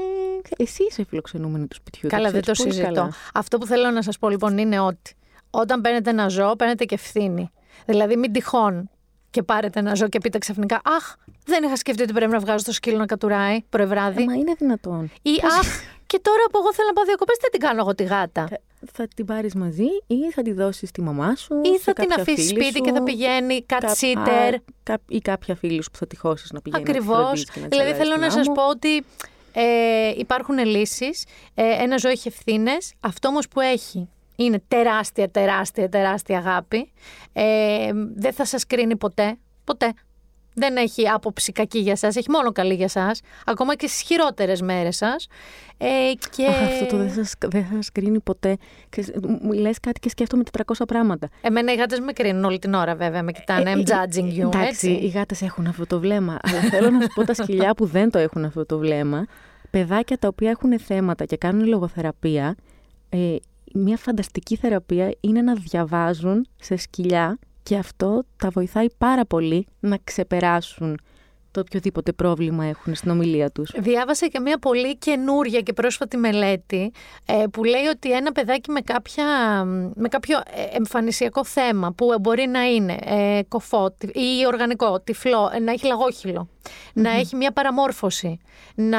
Εσύ είσαι φιλοξενούμενη του σπιτιού. Καλά, δεν το ξέρεις πολύ συζητώ. καλά. Αυτό που θέλω να σας πω λοιπόν είναι ότι όταν παίρνετε ένα ζώο, παίρνετε και ευθύνη. Δηλαδή, μην τυχόν και πάρετε ένα ζώο και πείτε ξαφνικά Αχ, δεν είχα σκεφτεί ότι πρέπει να βγάζω το σκύλο να κατουράει πρωί-βράδυ. Ε, μα είναι δυνατόν. Ή Αχ, και τώρα που εγώ θέλω να πάω διακοπές, δεν την κάνω εγώ τη γάτα. Θα, θα την πάρεις μαζί ή θα τη δώσεις στη μαμά σου. Ή σε θα την κάποια αφήσεις φίλη σπίτι σου, και θα πηγαίνει cat κα- sitter. α, κα- ή κάποια φίλη σου που θα τυχώσει να πηγαίνει. να τη Ακριβώς. φροντίζει και να της Δηλαδή, αλλάζει θέλω την να σας άμμο. πω ότι ε, υπάρχουν λύσεις. Ε, ένα ζώο έχει ευθύνες. Αυτό όμως που έχει είναι τεράστια, τεράστια, τεράστια αγάπη. Ε, δεν θα σας κρίνει ποτέ. Ποτέ. Δεν έχει άποψη κακή για σας, έχει μόνο καλή για σας, ακόμα και στις χειρότερες μέρες σας. Ε, και... Αχ, αυτό το δεν σας, δεν θα σας κρίνει ποτέ. Ξέρεις, Μου λες κάτι και σκέφτομαι 400 πράγματα. Εμένα οι γάτες με κρίνουν όλη την ώρα βέβαια, με κοιτάνε, I'm Ε, judging you, Εντάξει, έτσι. οι γάτες έχουν αυτό το βλέμμα. Αλλά θέλω να σου πω τα σκυλιά που δεν το έχουν αυτό το βλέμμα. Παιδάκια τα οποία έχουν θέματα και κάνουν λογοθεραπεία. Ε, μια φανταστική θεραπεία είναι να διαβάζουν σε σκυλιά και αυτό τα βοηθάει πάρα πολύ να ξεπεράσουν το οποιοδήποτε πρόβλημα έχουν στην ομιλία τους. Διάβασα και μια πολύ καινούρια και πρόσφατη μελέτη ε, που λέει ότι ένα παιδάκι με, κάποια, με κάποιο ε, εμφανισιακό θέμα που μπορεί να είναι ε, κοφό τι- ή οργανικό, τυφλό, ε, να έχει λαγόχυλο, να έχει μια παραμόρφωση, να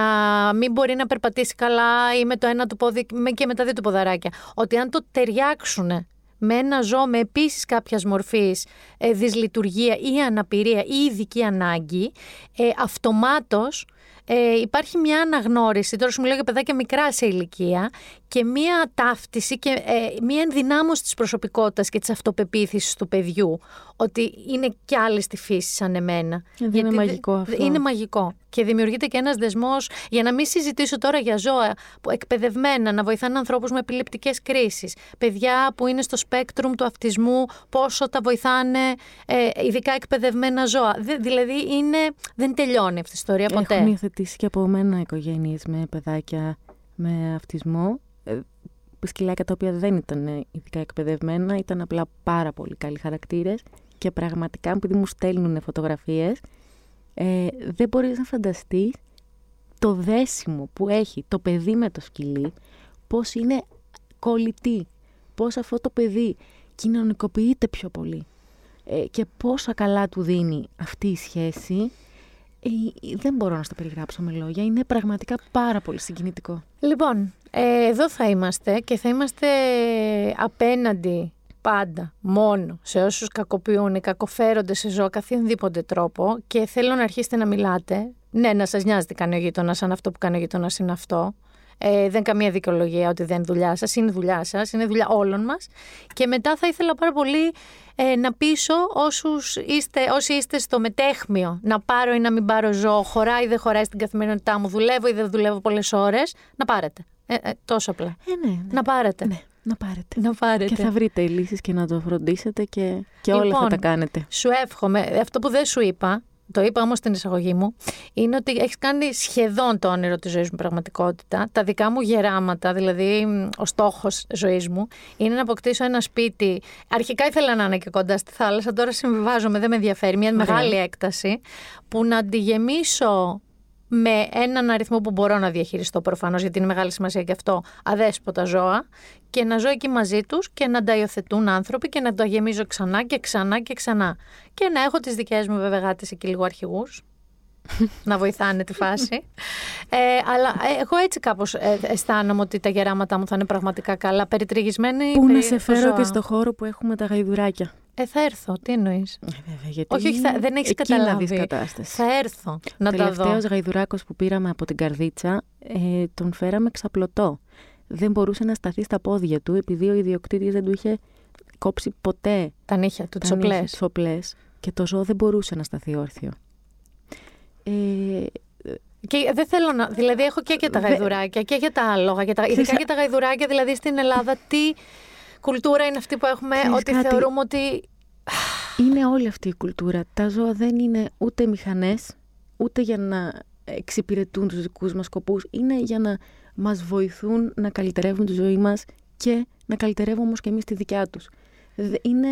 μην μπορεί να περπατήσει καλά ή με το ένα του πόδι με- και με τα δύο του ποδαράκια. Ότι αν το ταιριάξουν με ένα ζώο με επίσης κάποιας μορφής ε, δυσλειτουργία ή αναπηρία ή ειδική ανάγκη, ε, αυτομάτως ε, υπάρχει μια αναγνώριση, τώρα σου μιλάω για παιδάκια μικρά σε ηλικία, και μια ταύτιση και ε, μια ενδυνάμωση της προσωπικότητας και της αυτοπεποίθησης του παιδιού, ότι είναι κι άλλη στη φύση σαν εμένα. Ε, δεν είναι δε- μαγικό αυτό. Είναι μαγικό. Και δημιουργείται και ένας δεσμός, για να μην συζητήσω τώρα για ζώα που εκπαιδευμένα να βοηθάνε ανθρώπους με επιληπτικές κρίσεις, παιδιά που είναι στο σπέκτρουμ του αυτισμού, πόσο τα βοηθάνε ε, ειδικά εκπαιδευμένα ζώα. Δε- δηλαδή είναι, δεν τελειώνει αυτή η ιστορία ποτέ. Έχουν υιοθετήσει και από μένα οικογένειες με παιδάκια με αυτισμό. ε, Σκυλάκια τα οποία δεν ήταν ε, ειδικά εκπαιδευμένα, ήταν απλά πάρα πολύ καλοί χαρακτήρες και πραγματικά επειδή μου στέλνουν φωτογραφίες ε, δεν μπορείς να φανταστείς το δέσιμο που έχει το παιδί με το σκυλί, πώς είναι κολλητή, πώς αυτό το παιδί κοινωνικοποιείται πιο πολύ ε, και πόσα καλά του δίνει αυτή η σχέση ε, δεν μπορώ να στο περιγράψω με λόγια. Είναι πραγματικά πάρα πολύ συγκινητικό. Λοιπόν, ε, εδώ θα είμαστε και θα είμαστε απέναντι πάντα μόνο σε όσους κακοποιούν ή κακοφέρονται σε ζώα καθιονδήποτε τρόπο και θέλω να αρχίσετε να μιλάτε. Ναι, να σας νοιάζει τι κάνει ο γείτονας, αν αυτό που κάνει ο γείτονας είναι αυτό. Ε, δεν είναι καμία δικαιολογία ότι δεν είναι δουλειά σας, είναι δουλειά σας, είναι δουλειά όλων μας. Και μετά θα ήθελα πάρα πολύ ε, να πείσω όσους είστε, όσοι είστε στο μετέχμιο να πάρω ή να μην πάρω ζώο, χωράει ή δεν χωράει στην καθημερινότητά μου, δουλεύω ή δεν δουλεύω πολλές ώρες, να πάρετε. Ε, ε, τόσο απλά. Ε, ναι, ναι. Να πάρετε. Ναι, να πάρετε. Να πάρετε. Και θα βρείτε λύσεις και να το φροντίσετε και, και όλα θα Λοιπόν, τα κάνετε. Σου εύχομαι, αυτό που δεν σου είπα, το είπα όμως στην εισαγωγή μου, είναι ότι έχεις κάνει σχεδόν το όνειρο της ζωής μου πραγματικότητα. Τα δικά μου γεράματα, δηλαδή μ, ο στόχος ζωής μου, είναι να αποκτήσω ένα σπίτι. Αρχικά ήθελα να είναι και κοντά στη θάλασσα, τώρα συμβιβάζομαι, δεν με ενδιαφέρει, μια Ωραία. μεγάλη έκταση, που να αντιγεμίσω με έναν αριθμό που μπορώ να διαχειριστώ προφανώς, γιατί είναι μεγάλη σημασία και αυτό, αδέσποτα ζώα, και να ζω εκεί μαζί τους και να τα υιοθετούν άνθρωποι και να τα γεμίζω ξανά και ξανά και ξανά. Και να έχω τις δικές μου βέβαια γάτες εκεί λίγο αρχηγούς, να βοηθάνε τη φάση. Ε, αλλά ε, εγώ έτσι κάπως ε, αισθάνομαι ότι τα γεράματά μου θα είναι πραγματικά καλά, περιτριγισμένοι. Πού να περί- σε από φέρω ζώα. και στο χώρο που έχουμε τα γαϊδουράκια. Ε, θα έρθω, τι εννοείς; Ε, βέβαια, γιατί Όχι, όχι, θα- δεν έχεις εκεί να καταλάβει. δεις κατάσταση. Θα έρθω να τα δω. τελευταίος γαϊδουράκος που πήραμε από την καρδίτσα, ε, τον φέραμε ξαπλωτό. Δεν μπορούσε να σταθεί στα πόδια του, επειδή ο ιδιοκτήτης δεν του είχε κόψει ποτέ Τα νύχια του, τις τα νύχια, οπλές. τις οπλές και το ζώο δεν μπορούσε να σταθεί όρθιο. Ε, Και δεν θέλω να. Δηλαδή, έχω και για τα Δε- γαϊδουράκια και για τα άλογα. Και τα, ειδικά Ξέρεις, για τα γαϊδουράκια, δηλαδή στην Ελλάδα, τι κουλτούρα είναι αυτή που έχουμε, Ξέρεις ότι κάτι; θεωρούμε ότι. είναι όλη αυτή η κουλτούρα. Τα ζώα δεν είναι ούτε μηχανές, ούτε για να εξυπηρετούν τους δικούς μας σκοπούς. Είναι για να μας βοηθούν να καλυτερεύουν τη ζωή μας και να καλυτερεύουμε όμως και εμείς τη δικιά τους. Δε- Είναι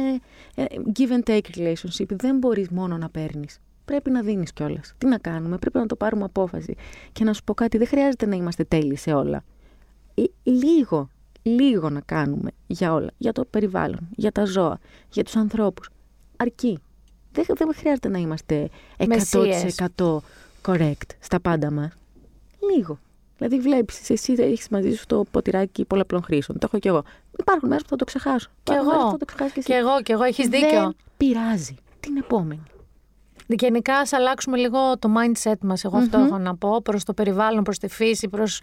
ε, give and take relationship. Δεν μπορείς μόνο να παίρνεις. Πρέπει να δίνεις κιόλας. Τι να κάνουμε, πρέπει να το πάρουμε απόφαση. Και να σου πω κάτι, δεν χρειάζεται να είμαστε τέλειοι σε όλα. Ε, λίγο, λίγο να κάνουμε για όλα. Για το περιβάλλον, για τα ζώα, για τους ανθρώπους. Αρκεί. Δεν, δεν χρειάζεται να είμαστε 100% Μεσσίες. correct στα πάντα μας. Λίγο. Δηλαδή βλέπεις, εσύ έχεις μαζί σου το ποτηράκι πολλαπλών χρήσεων. Το έχω κι εγώ. Υπάρχουν μέρες που θα το ξεχάσω. Κι Υπάρχουν μέρες εγώ. που θα το ξεχάσεις κι εσύ. Και εγώ, και εγώ, έχεις δίκιο. Δεν πειράζει. Την επόμενη. Γενικά, ας αλλάξουμε λίγο το mindset μας, εγώ αυτό έχω να πω, προς το περιβάλλον, προς τη φύση, προς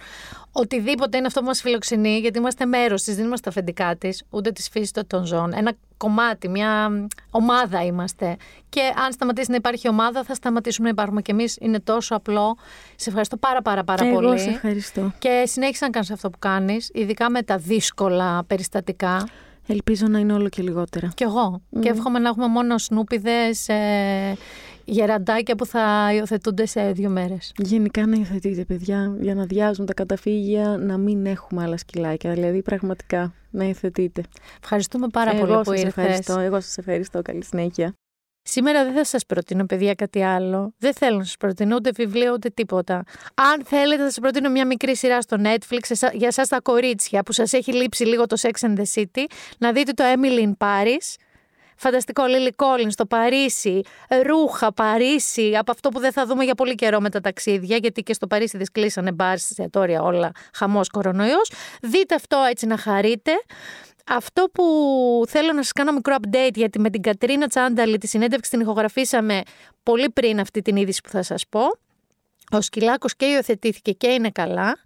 οτιδήποτε είναι αυτό που μας φιλοξενεί, γιατί είμαστε μέρος της, δεν είμαστε αφεντικά της, ούτε της φύσης ούτε των ζώων. Ένα κομμάτι, μια ομάδα είμαστε. Και αν σταματήσει να υπάρχει ομάδα, θα σταματήσουμε να υπάρχουμε κι εμείς. Είναι τόσο απλό. Σε ευχαριστώ πάρα πάρα πάρα Εγώ πολύ. σε ευχαριστώ. Και συνέχισε να κάνεις αυτό που κάνεις, ειδικά με τα δύσκολα περιστατικά. Ελπίζω να είναι όλο και λιγότερα. Κι εγώ. Και εύχομαι να έχουμε μόνο σνούπιδες, ε, γεραντάκια που θα υιοθετούνται σε δύο μέρες. Γενικά να υιοθετείτε, παιδιά, για να διάζουν τα καταφύγια, να μην έχουμε άλλα σκυλάκια. Δηλαδή, πραγματικά, να υιοθετείτε. Ευχαριστούμε πάρα Εγώ πολύ που σας ήρθες. ευχαριστώ. Εγώ σας ευχαριστώ. Καλή συνέχεια. Σήμερα δεν θα σας προτείνω, παιδιά, κάτι άλλο. Δεν θέλω να σας προτείνω ούτε βιβλίο ούτε τίποτα. Αν θέλετε, θα σας προτείνω μια μικρή σειρά στο Netflix εσά- για εσάς τα κορίτσια που σας έχει λείψει λίγο το Sex and the City. Να δείτε το Emily in Paris. Φανταστικό Lily Collins στο Παρίσι, ρούχα, Παρίσι, από αυτό που δεν θα δούμε για πολύ καιρό με τα ταξίδια, γιατί και στο Παρίσι δεν κλείσανε μπαρ, εστιατόρια όλα, χαμός κορονοϊός. Δείτε αυτό έτσι να χαρείτε. αυτό που θέλω να σας κάνω μικρό update γιατί με την Κατρίνα Τσάνταλη τη συνέντευξη την ηχογραφήσαμε πολύ πριν αυτή την είδηση που θα σας πω. Ο Σκυλάκος και υιοθετήθηκε και είναι καλά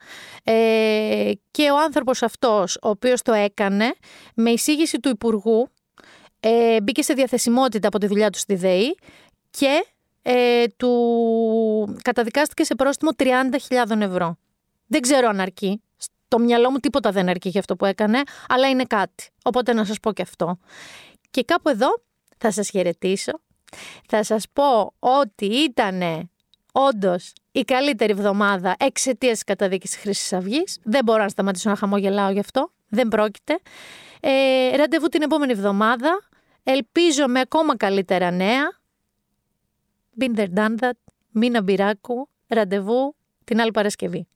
ε, και ο άνθρωπος αυτός ο οποίος το έκανε με εισήγηση του Υπουργού ε, μπήκε σε διαθεσιμότητα από τη δουλειά του στη ΔΕΗ και ε, του καταδικάστηκε σε πρόστιμο 30.000 ευρώ. Δεν ξέρω αν αρκεί. Στο μυαλό μου τίποτα δεν αρκεί για αυτό που έκανε, αλλά είναι κάτι. Οπότε να σας πω και αυτό. Και κάπου εδώ θα σας χαιρετήσω. Θα σας πω ότι ήταν όντως η καλύτερη εβδομάδα εξαιτίας της καταδίκης τη Χρυσή Αυγής. Δεν μπορώ να σταματήσω να χαμογελάω γι' αυτό. Δεν πρόκειται. Ε, ραντεβού την επόμενη εβδομάδα. Ελπίζω με ακόμα καλύτερα νέα. Been there, done that. Μίνα Μπυράκου. Ραντεβού την άλλη Παρασκευή.